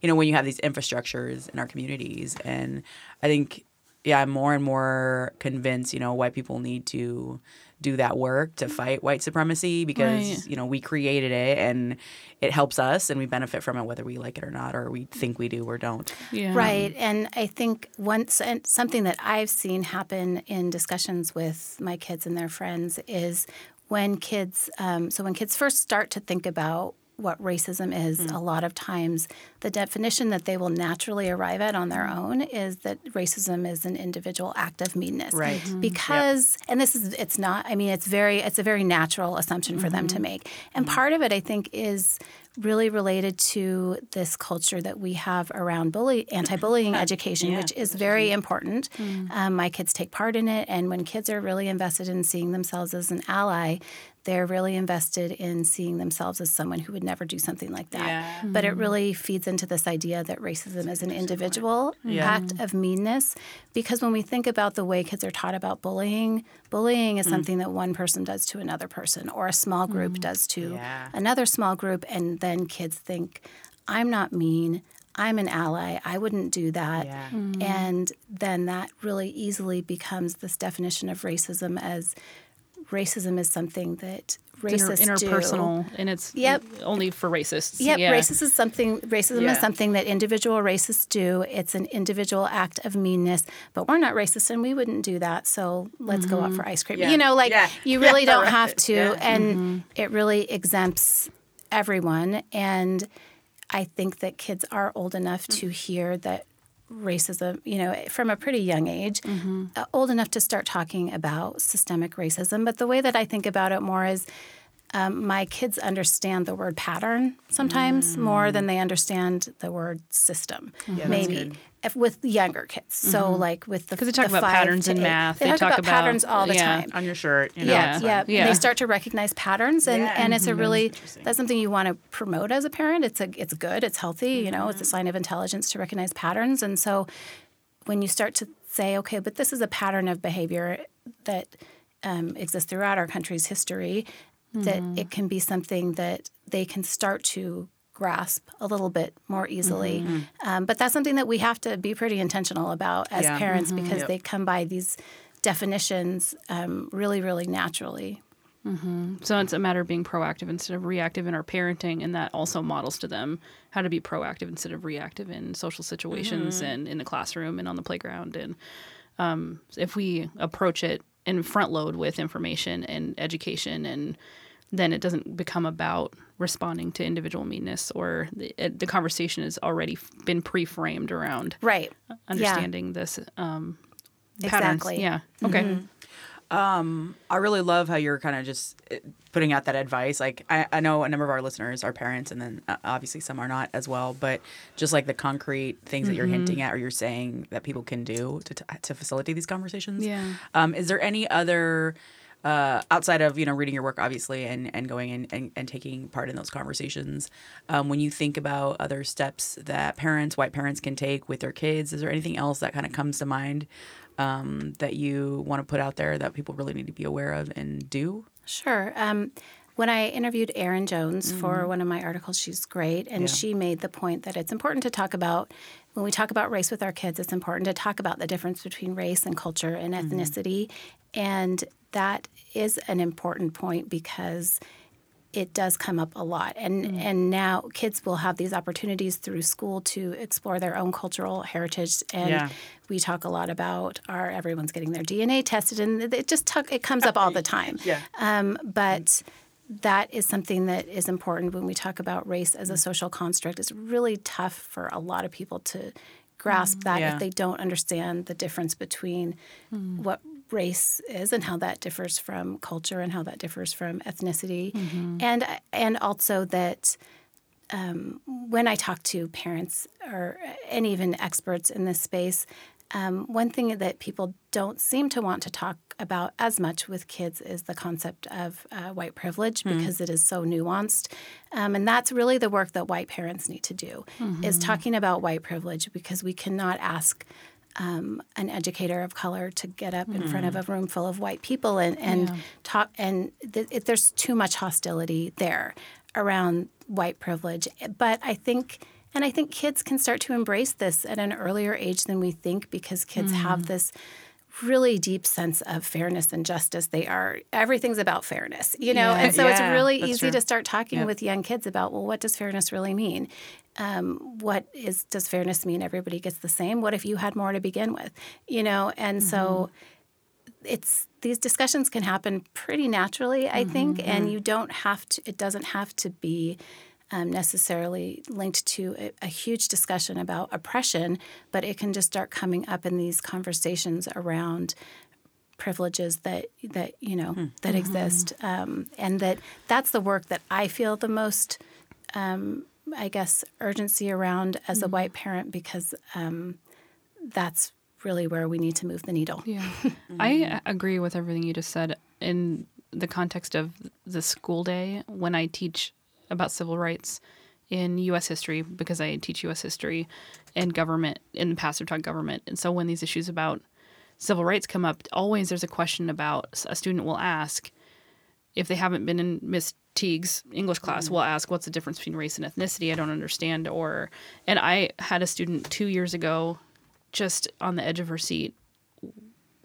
Speaker 3: you know, when you have these infrastructures in our communities. And I think, yeah, I'm more and more convinced, you know, white people need to do that work to fight white supremacy because,
Speaker 4: Right.
Speaker 3: you know, we created it and it helps us and we benefit from it whether we like it or not or we think we do or don't.
Speaker 4: yeah.
Speaker 5: Right. And I think once and something that I've seen happen in discussions with my kids and their friends is when kids, um, so when kids first start to think about what racism is, hmm. a lot of times the definition that they will naturally arrive at on their own is that racism is an individual act of meanness.
Speaker 3: Right. Mhm.
Speaker 5: Because, and this is, it's not, I mean, it's very, it's a very natural assumption for them to mm-hmm. make. And mm-hmm. part of it, I think, is really related to this culture that we have around bully anti-bullying education, which is very mm-hmm. important. Mm. Um, my kids take part in it, and when kids are really invested in seeing themselves as an ally, they're really invested in seeing themselves as someone who would never do something like that.
Speaker 3: Yeah.
Speaker 5: But it mm-hmm. really feeds into this idea that racism is an individual
Speaker 3: Yeah.
Speaker 5: act mm-hmm. of meanness, because when we think about the way kids are taught about bullying, bullying is mm-hmm. something that one person does to another person, or a small group does to
Speaker 3: Yeah.
Speaker 5: another small group, and then kids think, I'm not mean. I'm an ally. I wouldn't do that.
Speaker 3: Yeah.
Speaker 5: And then that really easily becomes this definition of racism as racism is something that racists
Speaker 4: Inter-
Speaker 5: do.
Speaker 4: interpersonal, and it's
Speaker 5: Yep.
Speaker 4: only for racists.
Speaker 5: Yep,
Speaker 4: yeah.
Speaker 5: racist is something. Racism
Speaker 3: Yeah.
Speaker 5: is something that individual racists do. It's an individual act of meanness, but we're not racist, and we wouldn't do that. So let's go out mm-hmm. for ice cream.
Speaker 3: Yeah.
Speaker 5: You know, like you really don't
Speaker 3: right.
Speaker 5: have to, and mm-hmm. it really exempts everyone. And I think that kids are old enough to mm. hear that racism, you know, from a pretty young age, uh, old enough to start talking about systemic racism. But the way that I think about it more is um, my kids understand the word pattern sometimes more than they understand the word system.
Speaker 3: that's
Speaker 5: maybe if, with younger kids. So like with the
Speaker 4: 'Cause they talk
Speaker 5: the
Speaker 4: about patterns in math.
Speaker 5: They,
Speaker 4: They
Speaker 5: talk,
Speaker 4: talk
Speaker 5: about,
Speaker 4: about-
Speaker 5: patterns all the
Speaker 4: yeah.
Speaker 5: time.
Speaker 3: on your shirt. You know,
Speaker 5: Yeah, yeah.
Speaker 4: Yeah.
Speaker 5: They start to recognize patterns, and,
Speaker 3: Yeah.
Speaker 5: and it's a really that's something you want to promote as a parent. It's a it's good, it's healthy. You know,
Speaker 3: Mm-hmm.
Speaker 5: it's a sign of intelligence to recognize patterns. And so, when you start to say, okay, but this is a pattern of behavior that um, exists throughout our country's history, that
Speaker 3: Mm-hmm.
Speaker 5: it can be something that they can start to grasp a little bit more easily.
Speaker 3: Mm-hmm.
Speaker 5: Um, but that's something that we have to be pretty intentional about as
Speaker 3: Yeah.
Speaker 5: parents because
Speaker 3: Yep.
Speaker 5: they come by these definitions um, really, really naturally.
Speaker 4: So it's a matter of being proactive instead of reactive in our parenting, and that also models to them how to be proactive instead of reactive in social situations
Speaker 5: Mm-hmm.
Speaker 4: and in the classroom and on the playground. And um, if we approach it and front load with information and education, and then it doesn't become about responding to individual meanness, or the, it, the conversation has already been pre-framed around
Speaker 5: Right.
Speaker 4: understanding this um, patterns.
Speaker 5: Exactly.
Speaker 4: Yeah. Okay.
Speaker 5: Mm-hmm.
Speaker 3: I really love how you're kind of just uh, putting out that advice. Like I, I know a number of our listeners are parents, and then uh, obviously some are not as well. But just like the concrete things that you're
Speaker 4: Mm-hmm.
Speaker 3: hinting at or you're saying that people can do to to facilitate these conversations.
Speaker 4: Yeah.
Speaker 3: Um, is there any other uh, outside of you know reading your work obviously and, and going in and, and taking part in those conversations um, when you think about other steps that parents white parents can take with their kids is there anything else that kind of comes to mind um, that you want to put out there that people really need to be aware of and do
Speaker 5: Sure. Um, when I interviewed Erin Jones for one of my articles, she's great. And
Speaker 3: Yeah.
Speaker 5: she made the point that it's important to talk about, when we talk about race with our kids, it's important to talk about the difference between race and culture and ethnicity. And that is an important point because it does come up a lot. And mm. and now kids will have these opportunities through school to explore their own cultural heritage. And
Speaker 3: Yeah.
Speaker 5: we talk a lot about our everyone's getting their DNA tested and it just tuck, it comes up all the time.
Speaker 3: Yeah.
Speaker 5: um, but mm. that is something that is important when we talk about race as a mm. social construct. It's really tough for a lot of people to grasp that
Speaker 3: Yeah.
Speaker 5: if they don't understand the difference between what race is and how that differs from culture and how that differs from ethnicity. And and also that um, when I talk to parents or and even experts in this space, um, one thing that people don't seem to want to talk about as much with kids is the concept of uh, white privilege because it is so nuanced, um, and that's really the work that white parents need to do is talking about white privilege because we cannot ask um, an educator of color to get up in front of a room full of white people and, and talk and th- it, there's too much hostility there around white privilege. But i think and i think kids can start to embrace this at an earlier age than we think because kids have this really deep sense of fairness and justice. They are everything's about fairness you know?
Speaker 3: Yeah,
Speaker 5: and so it's really easy
Speaker 3: true.
Speaker 5: to start talking with young kids about well what does fairness really mean? Um, what is does fairness mean? Everybody gets the same. What if you had more to begin with you know? And so it's these discussions can happen pretty naturally i think and you don't have to it doesn't have to be um, necessarily linked to a, a huge discussion about oppression but it can just start coming up in these conversations around privileges that that you know that exist. Um, and that that's the work that i feel the most um, i guess urgency around as a white parent because um, that's really where we need to move the needle.
Speaker 4: Yeah. I agree with everything you just said in the context of the school day. When I teach about civil rights in US history because I teach US history and government in the past I've taught government. And so when these issues about civil rights come up, always there's a question about a student will ask if they haven't been in Miss Teague's English class, mm-hmm. will ask what's the difference between race and ethnicity? I don't understand. Or, and I had a student two years ago, just on the edge of her seat,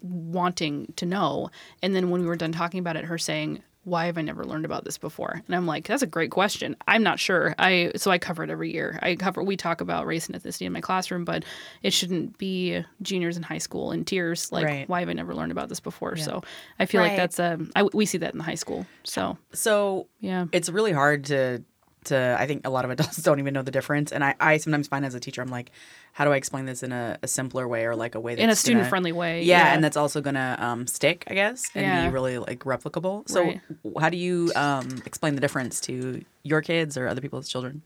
Speaker 4: wanting to know. And then when we were done talking about it, her saying, why have I never learned about this before? And I'm like, that's a great question. I'm not sure. I so I cover it every year. I cover we talk about race and ethnicity in my classroom, but it shouldn't be juniors in high school in tears. Like,
Speaker 3: Right.
Speaker 4: why have I never learned about this before? So I feel like that's um I, we see that in the high school. So
Speaker 3: So
Speaker 4: yeah.
Speaker 3: it's really hard to to I think a lot of adults don't even know the difference. And I, I sometimes find as a teacher I'm like, how do I explain this in a, a simpler way or like a way that's
Speaker 4: in a
Speaker 3: gonna-
Speaker 4: student friendly way.
Speaker 3: yeah, and that's also gonna um, stick, I guess, and
Speaker 4: Yeah.
Speaker 3: be really like replicable. So,
Speaker 4: Right.
Speaker 3: how do you um, explain the difference to your kids or other people's children?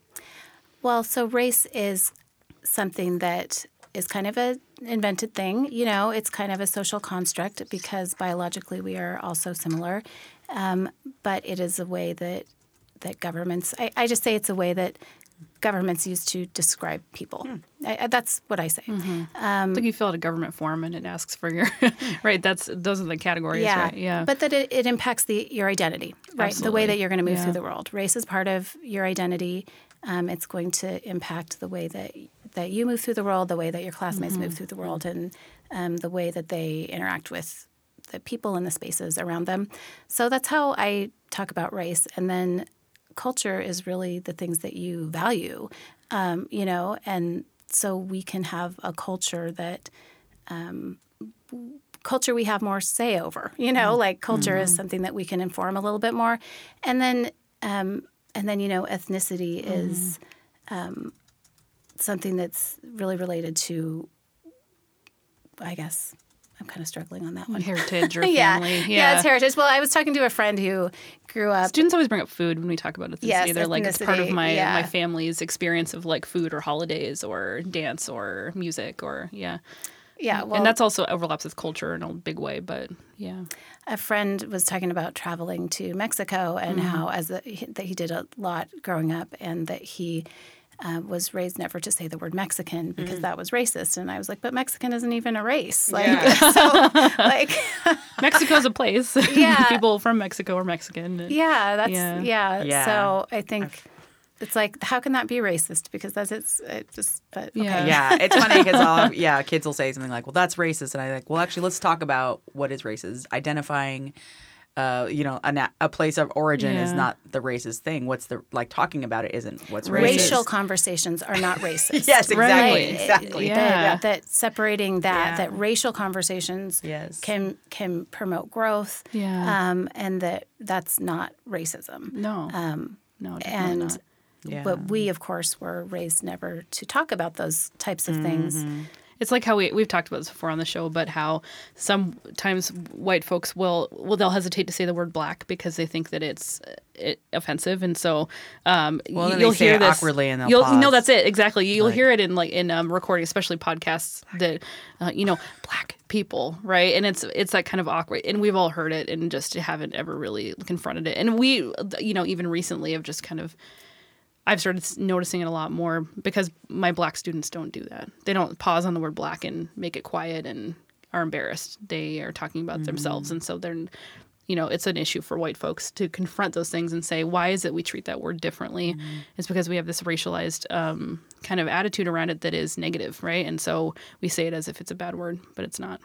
Speaker 5: Well, so race is something that is kind of a invented thing. You know, it's kind of a social construct because biologically we are also similar. Um, but it is a way that that governments. I, I just say it's a way that governments use to describe people. I, I, that's what I say.
Speaker 4: It's like you fill out a government form and it asks for your right. That's those are the categories,
Speaker 5: yeah,
Speaker 4: right? Yeah.
Speaker 5: But that it, it impacts the your identity, right? The way that you're going to move
Speaker 4: Yeah.
Speaker 5: through the world. Race is part of your identity. Um, it's going to impact the way that that you move through the world, the way that your classmates
Speaker 4: Mm-hmm.
Speaker 5: move through the world, and um, the way that they interact with the people and the spaces around them. So that's how I talk about race, and then culture is really the things that you value, um, you know, and so we can have a culture that culture we have more say over. You know, like culture is something that we can inform a little bit more, and then um, and then you know ethnicity is um, something that's really related to. I guess I'm kind of struggling on that one.
Speaker 4: heritage or
Speaker 5: yeah.
Speaker 4: family.
Speaker 5: yeah, it's heritage. Well, I was talking to a friend who grew up.
Speaker 4: Students always bring up food when we talk about ethnicity.
Speaker 5: Yes,
Speaker 4: They're like it's part of my
Speaker 5: yeah.
Speaker 4: my family's experience of like food or holidays or dance or music or yeah.
Speaker 5: Yeah, well,
Speaker 4: and that's also overlaps with culture in a big way, but yeah.
Speaker 5: a friend was talking about traveling to Mexico and
Speaker 4: Mm-hmm.
Speaker 5: how as a, he- that he did a lot growing up and that he uh, was raised never to say the word Mexican because
Speaker 4: Mm.
Speaker 5: that was racist. And I was like, but Mexican isn't even a race. Like, so, like,
Speaker 4: Mexico's a place.
Speaker 5: Yeah.
Speaker 4: People from Mexico are Mexican. and-
Speaker 5: yeah, that's
Speaker 4: Yeah.
Speaker 5: yeah.
Speaker 3: Yeah.
Speaker 5: So I think it's like, how can that be racist? Because that's it's it just. But okay.
Speaker 4: Yeah.
Speaker 3: Yeah, it's funny because all, yeah, kids will say something like, "Well, that's racist," and I like, "Well, actually, let's talk about what is racist. Identifying, uh, you know, a, na- a place of origin is not the racist thing. What's the like talking about it isn't what's racist.
Speaker 5: Racial conversations are not racist.
Speaker 3: Yes, exactly,
Speaker 4: Right.
Speaker 3: exactly.
Speaker 4: Yeah.
Speaker 5: that, that separating that
Speaker 3: Yeah.
Speaker 5: that racial conversations
Speaker 3: Yes.
Speaker 5: can can promote growth
Speaker 4: Yeah.
Speaker 5: um, and that that's not racism
Speaker 4: No.
Speaker 5: um,
Speaker 4: no,
Speaker 5: and
Speaker 4: not.
Speaker 3: Yeah.
Speaker 5: but we of course were raised never to talk about those types of things
Speaker 3: Mm-hmm.
Speaker 4: It's like how we we've talked about this before on the show, but how sometimes white folks will well they'll hesitate to say the word black because they think that it's uh, it, offensive, and so um,
Speaker 3: Well, then
Speaker 4: you'll hear this
Speaker 3: awkwardly and
Speaker 4: you'll
Speaker 3: pause.
Speaker 4: no, that's it exactly. You'll
Speaker 3: Like-
Speaker 4: hear it in like in um, recording, especially podcasts that uh, you know black people, right? And it's it's that kind of awkward, and we've all heard it and just haven't ever really confronted it. And we, you know, even recently have just kind of I've started noticing it a lot more because my black students don't do that. They don't pause on the word black and make it quiet and are embarrassed. They are talking about themselves. Mm. And so they're, you know, it's an issue for white folks to confront those things and say, why is it we treat that word differently? Mm. It's because we have this racialized um, kind of attitude around it that is negative, right? And so we say it as if it's a bad word, but it's not.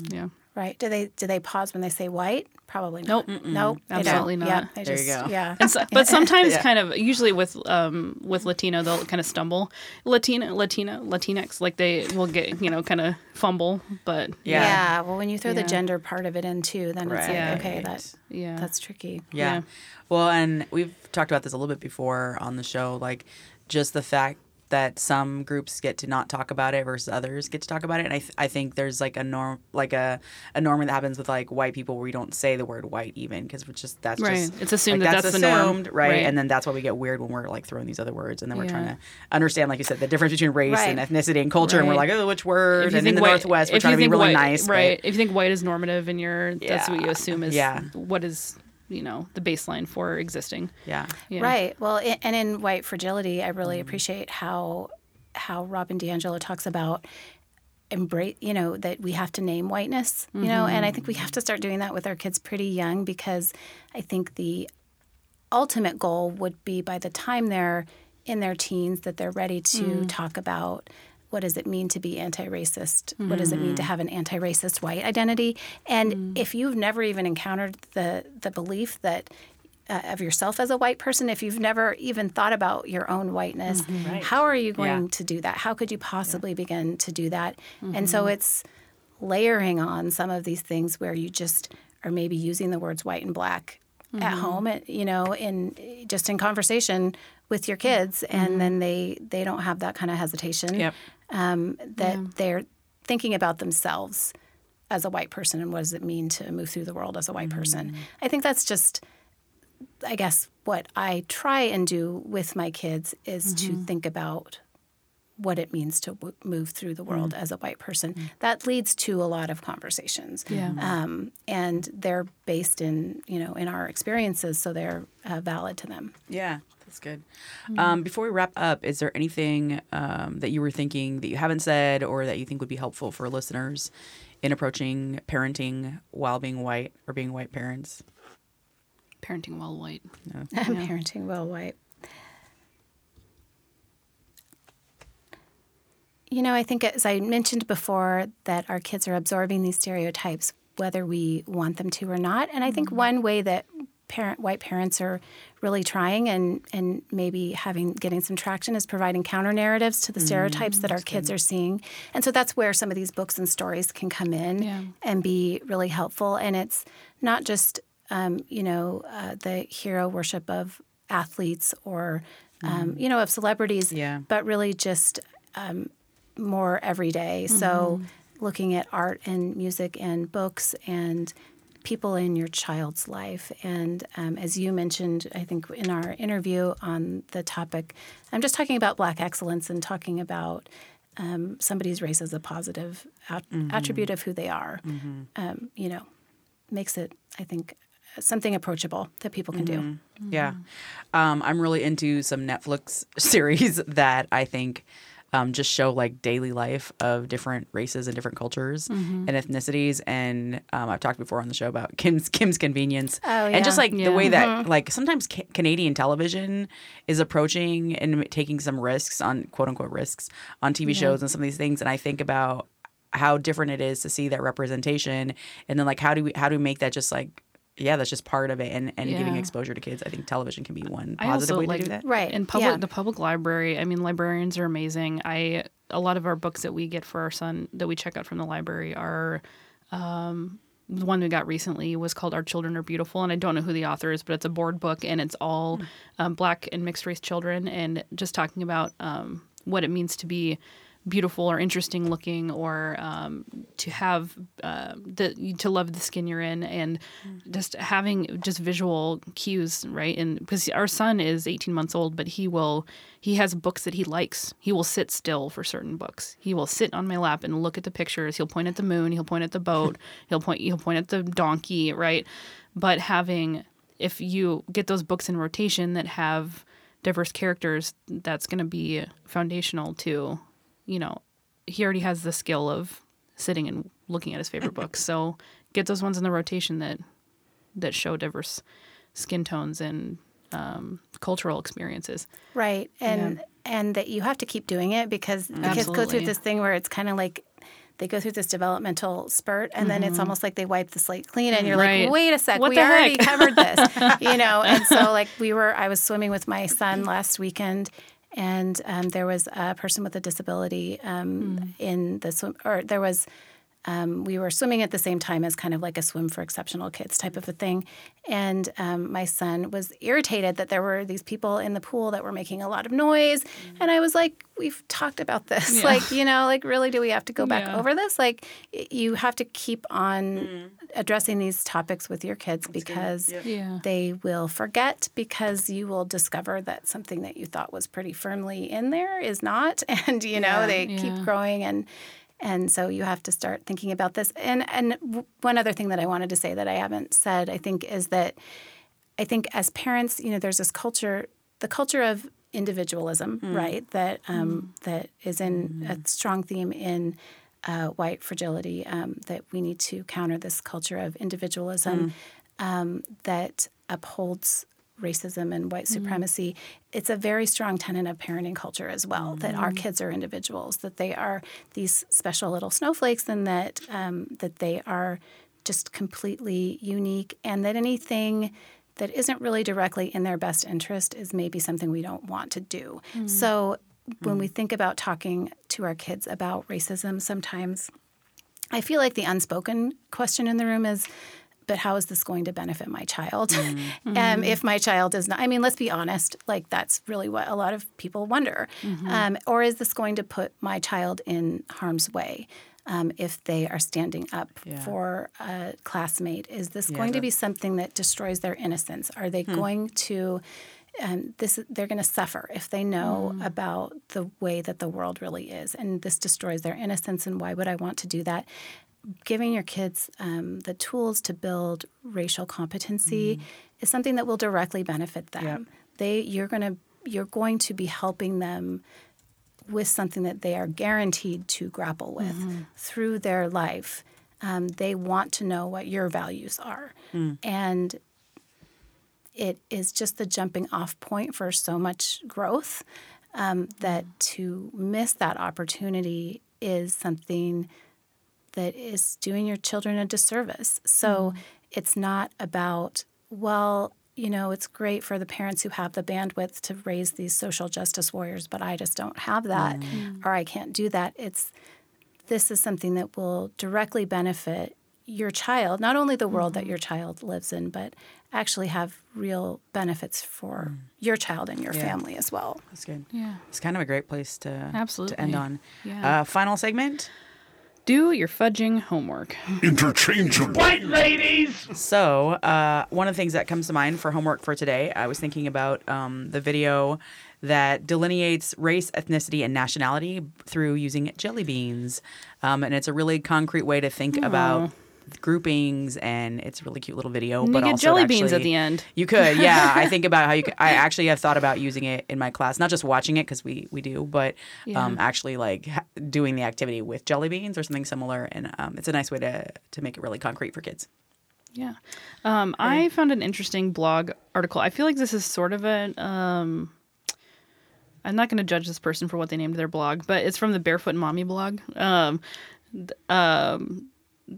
Speaker 4: Mm. Yeah.
Speaker 5: right do they do they pause when they say white probably not
Speaker 4: Nope.
Speaker 5: nope they don't.
Speaker 4: Absolutely not.
Speaker 5: yeah they
Speaker 3: There you
Speaker 5: just
Speaker 3: go.
Speaker 5: yeah
Speaker 4: And so, but sometimes
Speaker 3: Yeah.
Speaker 4: kind of usually with um with Latino they'll kind of stumble. Latina Latina Latinx like they will get, you know, kind of fumble, but
Speaker 3: Yeah.
Speaker 5: yeah well when you throw the gender part of it in too then it's like
Speaker 3: Right.
Speaker 5: okay that
Speaker 4: yeah.
Speaker 5: that's tricky
Speaker 3: Yeah.
Speaker 4: Yeah.
Speaker 3: Well, and we've talked about this a little bit before on the show, like just the fact that some groups get to not talk about it versus others get to talk about it. And I, th- I think there's like a norm, like a, a norm that happens with like white people where we don't say the word white even because we're just, that's
Speaker 4: Right.
Speaker 3: just,
Speaker 4: It's assumed
Speaker 3: like,
Speaker 4: that that's the norm.
Speaker 3: assumed, right?
Speaker 4: Right.
Speaker 3: And then that's why we get weird when we're like throwing these other words and then we're
Speaker 4: Yeah.
Speaker 3: trying to understand, like you said, the difference between race and ethnicity and culture. And we're like, oh, which word? And in the Northwest, we're trying to be really
Speaker 4: white,
Speaker 3: nice. but-
Speaker 4: right? If you think white is normative and you're that's what you assume is
Speaker 3: Yeah.
Speaker 4: what is, you know, the baseline for existing.
Speaker 3: Yeah.
Speaker 4: Yeah.
Speaker 5: Right. Well, i- and in White Fragility, I
Speaker 3: Mm-hmm.
Speaker 5: really appreciate how how Robin DiAngelo talks about embrace. You know that we have to name whiteness. You know, and I think we have to start doing that with our kids pretty young because I think the ultimate goal would be by the time they're in their teens that they're ready to talk about what does it mean to be anti-racist? What does it mean to mm-hmm. have an anti-racist white identity? And mm-hmm. if you've never even encountered the the belief that uh, of yourself as a white person, if you've never even thought about your own whiteness, mm-hmm, how are you going
Speaker 3: Yeah.
Speaker 5: to do that? How could you possibly begin to do that? And so it's layering on some of these things where you just are maybe using the words white and black at home, at, you know, in just in conversation with your kids, and then they they don't have that kind of hesitation
Speaker 3: Yep.
Speaker 5: Um, that they're thinking about themselves as a white person and what does it mean to move through the world as a white person. I think that's just, I guess, what I try and do with my kids is to think about what it means to w- move through the world as a white person. That leads to a lot of conversations.
Speaker 4: Yeah.
Speaker 5: Um, and they're based in, you know, in our experiences, so they're uh, valid to them.
Speaker 3: Yeah, that's good. Um, before we wrap up, is there anything um, that you were thinking that you haven't said or that you think would be helpful for listeners in approaching parenting while being white or being white parents?
Speaker 4: Parenting while white.
Speaker 5: Parenting while white. You know, I think as I mentioned before, that our kids are absorbing these stereotypes whether we want them to or not. And I think one way that parent white parents are really trying and and maybe having getting some traction is providing counter narratives to the stereotypes that our kids are seeing. And so that's where some of these books and stories can come in
Speaker 4: Yeah.
Speaker 5: and be really helpful. And it's not just um, you know uh, the hero worship of athletes or um, you know of celebrities,
Speaker 3: Yeah.
Speaker 5: but really just um, more every day. So looking at art and music and books and people in your child's life. And um, as you mentioned, I think in our interview on the topic, I'm just talking about Black excellence and talking about um, somebody's race as a positive at- attribute of who they are. Um, you know, makes it, I think, something approachable that people can do.
Speaker 3: Yeah. Um, I'm really into some Netflix series that I think um, just show like daily life of different races and different cultures and ethnicities. And um, I've talked before on the show about Kim's Kim's Convenience.
Speaker 5: Oh,
Speaker 3: And just
Speaker 5: yeah.
Speaker 3: like the way that like sometimes ca- Canadian television is approaching and taking some risks on quote unquote risks on TV shows and some of these things. And I think about how different it is to see that representation and then like how do we how do we make that just like yeah that's just part of it and, and giving exposure to kids i think television can be one positive
Speaker 4: also
Speaker 3: way
Speaker 4: like
Speaker 3: to do that
Speaker 5: Right.
Speaker 4: And public
Speaker 5: yeah.
Speaker 4: the public library. I mean, librarians are amazing. I a lot of our books that we get for our son that we check out from the library are. Um, the one we got recently was called Our Children Are Beautiful, and I don't know who the author is, but it's a board book, and it's all um, black and mixed race children, and just talking about um, what it means to be beautiful or interesting looking, or um, to have uh, the to love the skin you're in, and just having just visual cues, right? And because our son is 18 months old, but he will he has books that he likes. He will sit still for certain books. He will sit on my lap and look at the pictures. He'll point at the moon. He'll point at the boat. he'll point. He'll point at the donkey. Right. But having, if you get those books in rotation that have diverse characters, that's going to be foundational to, you know, he already has the skill of sitting and looking at his favorite books. So get those ones in the rotation that that show diverse skin tones and um, cultural experiences.
Speaker 5: Right. And and that you have to keep doing it because the kids go through this thing where it's kind of like they go through this developmental spurt and then it's almost like they wipe the slate clean and you're
Speaker 4: Mm-hmm. Right.
Speaker 5: like, wait a sec,
Speaker 4: What
Speaker 5: we already
Speaker 4: heck?"
Speaker 5: covered this. you know, and so like we were I was swimming with my son last weekend and um, there was a person with a disability um,
Speaker 4: Mm.
Speaker 5: in the swim or there was um, we were swimming at the same time as kind of like a swim for exceptional kids type of a thing. And um, my son was irritated that there were these people in the pool that were making a lot of noise. And I was like, we've talked about this.
Speaker 4: Yeah.
Speaker 5: Like, you know, like really, do we have to go back
Speaker 4: Yeah.
Speaker 5: over this? Like, you have to keep on addressing these topics with your kids because
Speaker 4: Yeah.
Speaker 5: they will forget because you will discover that something that you thought was pretty firmly in there is not and you know
Speaker 3: Yeah.
Speaker 5: they
Speaker 4: Yeah.
Speaker 5: keep growing and and so you have to start thinking about this. And and one other thing that I wanted to say that I haven't said I think is that I think as parents you know there's this culture the culture of individualism right that um, that is in a strong theme in uh, white fragility um, that we need to counter this culture of individualism um, that upholds racism and white mm-hmm. supremacy, it's a very strong tenet of parenting culture as well that our mm-hmm. kids are individuals, that they are these special little snowflakes, and that um, that they are just completely unique, and that anything that isn't really directly in their best interest is maybe something we don't want to do. Mm-hmm. So when we think about talking to our kids about racism, sometimes I feel like the unspoken question in the room is, but how is this going to benefit my child? um, if my child is not, I mean, let's be honest, like that's really what a lot of people wonder. Um, or is this going to put my child in harm's way? Um, if they are standing up
Speaker 3: Yeah.
Speaker 5: for a classmate, is this going to be something that destroys their innocence? Are they going to um, this they're going to suffer if they know about the way that the world really is and this destroys their innocence and why would i want to do that giving your kids um, the tools to build racial competency is something that will directly benefit them.
Speaker 3: Yep.
Speaker 5: they you're going to you're going to be helping them with something that they are guaranteed to grapple with through their life. Um, they want to know what your values are. And it is just the jumping off point for so much growth um, that to miss that opportunity is something that is doing your children a disservice. So mm-hmm. it's not about, well, you know, it's great for the parents who have the bandwidth to raise these social justice warriors, but I just don't have that mm. Mm. or I can't do that. It's this is something that will directly benefit your child, not only the world that mm-hmm. your child lives in, but actually have real benefits for mm. your child and your
Speaker 3: Yeah.
Speaker 5: family as well.
Speaker 3: That's good.
Speaker 4: Yeah.
Speaker 3: It's kind of a great place to to end on.
Speaker 4: Yeah.
Speaker 3: Uh, final segment.
Speaker 4: Do your fudging homework.
Speaker 1: interchangeable,
Speaker 2: White ladies.
Speaker 3: So, uh, one of the things that comes to mind for homework for today, I was thinking about um, the video that delineates race, ethnicity, and nationality through using jelly beans. Um, and it's a really concrete way to think about groupings, and it's a really cute little video.
Speaker 4: And
Speaker 3: but
Speaker 4: you get
Speaker 3: also
Speaker 4: jelly beans at the end.
Speaker 3: You could, yeah. I think about how you. Could, I actually have thought about using it in my class, not just watching it because we we do, but um, actually like ha- doing the activity with jelly beans or something similar. And um, it's a nice way to to make it really concrete for kids.
Speaker 4: Yeah. Um, I found an interesting blog article. I feel like this is sort of an. Um, I'm not going to judge this person for what they named their blog, but it's from the Barefoot Mommy blog. Um, um,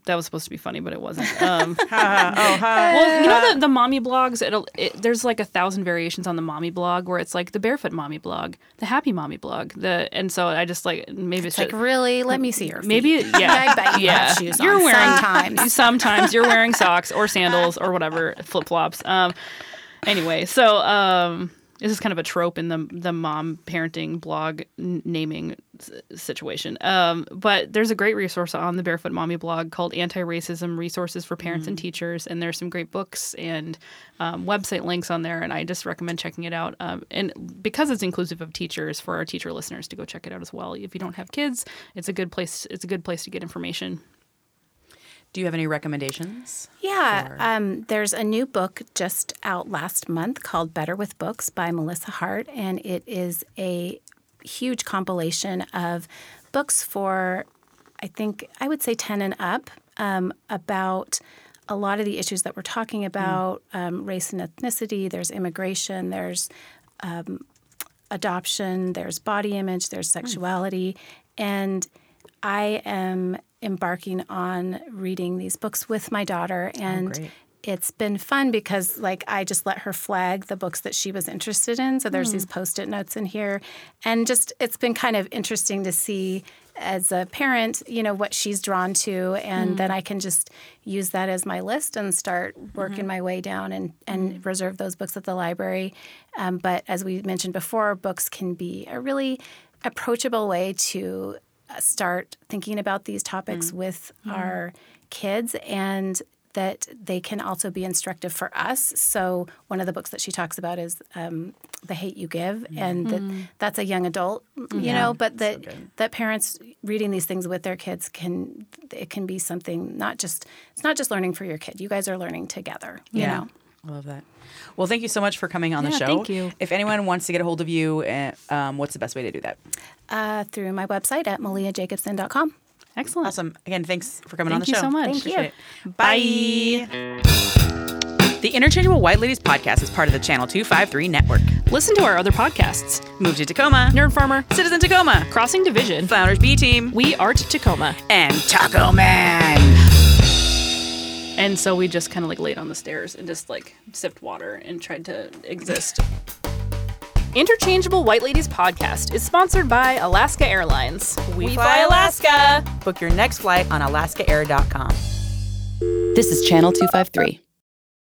Speaker 4: that was supposed to be funny, but it wasn't. Um,
Speaker 3: oh, hi.
Speaker 4: well, you know the, the mommy blogs. It'll it, there's like a thousand variations on the mommy blog where it's like the barefoot mommy blog, the happy mommy blog, the and so I just like maybe it's
Speaker 5: Like,
Speaker 4: just,
Speaker 5: really? Let me see your feet.
Speaker 4: Maybe yeah.
Speaker 5: I bet you
Speaker 4: yeah.
Speaker 5: shoes
Speaker 4: you're
Speaker 5: on
Speaker 4: wearing
Speaker 5: sometimes.
Speaker 4: sometimes you're wearing socks or sandals or whatever flip flops. Um, anyway, so um, this is kind of a trope in the the mom parenting blog n- naming s- situation. Um, but there's a great resource on the Barefoot Mommy blog called Anti Racism Resources for Parents and Teachers, and there's some great books and um, website links on there, and I just recommend checking it out. Um, and because it's inclusive of teachers, for our teacher listeners to go check it out as well. If you don't have kids, it's a good place. It's a good place to get information.
Speaker 3: Do you have any recommendations?
Speaker 5: Yeah, um, there's a new book just out last month called Better with Books by Melissa Hart, and it is a huge compilation of books for, I think, I would say 10 and up um, about a lot of the issues that we're talking about um, race and ethnicity, there's immigration, there's adoption, there's body image, there's sexuality. And I am embarking on reading these books with my daughter. Oh, and
Speaker 3: great.
Speaker 5: it's been fun because, like, I just let her flag the books that she was interested in. So there's hmm. these post it notes in here. And just, it's been kind of interesting to see as a parent, you know, what she's drawn to. And hmm. then I can just use that as my list and start working mm-hmm. my way down and, and mm. reserve those books at the library. Um, but as we mentioned before, books can be a really approachable way to start thinking about these topics with our kids and that they can also be instructive for us. So one of the books that she talks about is um, "The Hate You Give," and that, that's a young adult, you know. But that that parents reading these things with their kids can it can be something not just it's not just learning for your kid. You guys are learning together. You know.
Speaker 3: I love that. Well, thank you so much for coming on the show.
Speaker 4: thank you.
Speaker 3: If anyone wants to get a hold of you, uh, um, what's the best way to do that?
Speaker 5: Uh, through my website at maliajacobson.com.
Speaker 4: Excellent.
Speaker 3: Awesome. Again, thanks for coming on the show.
Speaker 4: Thank you so much.
Speaker 5: Thank you.
Speaker 3: It. Bye. The Interchangeable White Ladies podcast is part of the Channel 253 network.
Speaker 4: Listen to our other podcasts
Speaker 3: Move to Tacoma,
Speaker 4: Nerd Farmer,
Speaker 3: Citizen Tacoma,
Speaker 4: Crossing Division,
Speaker 3: Founders B Team,
Speaker 4: We Art Tacoma.
Speaker 3: and Taco Man.
Speaker 4: And so we just kind of like laid on the stairs and just like sipped water and tried to exist. Interchangeable White Ladies podcast is sponsored by Alaska Airlines. We,
Speaker 3: fly Alaska. Book your next flight on alaskaair.com.
Speaker 6: This is Channel 253.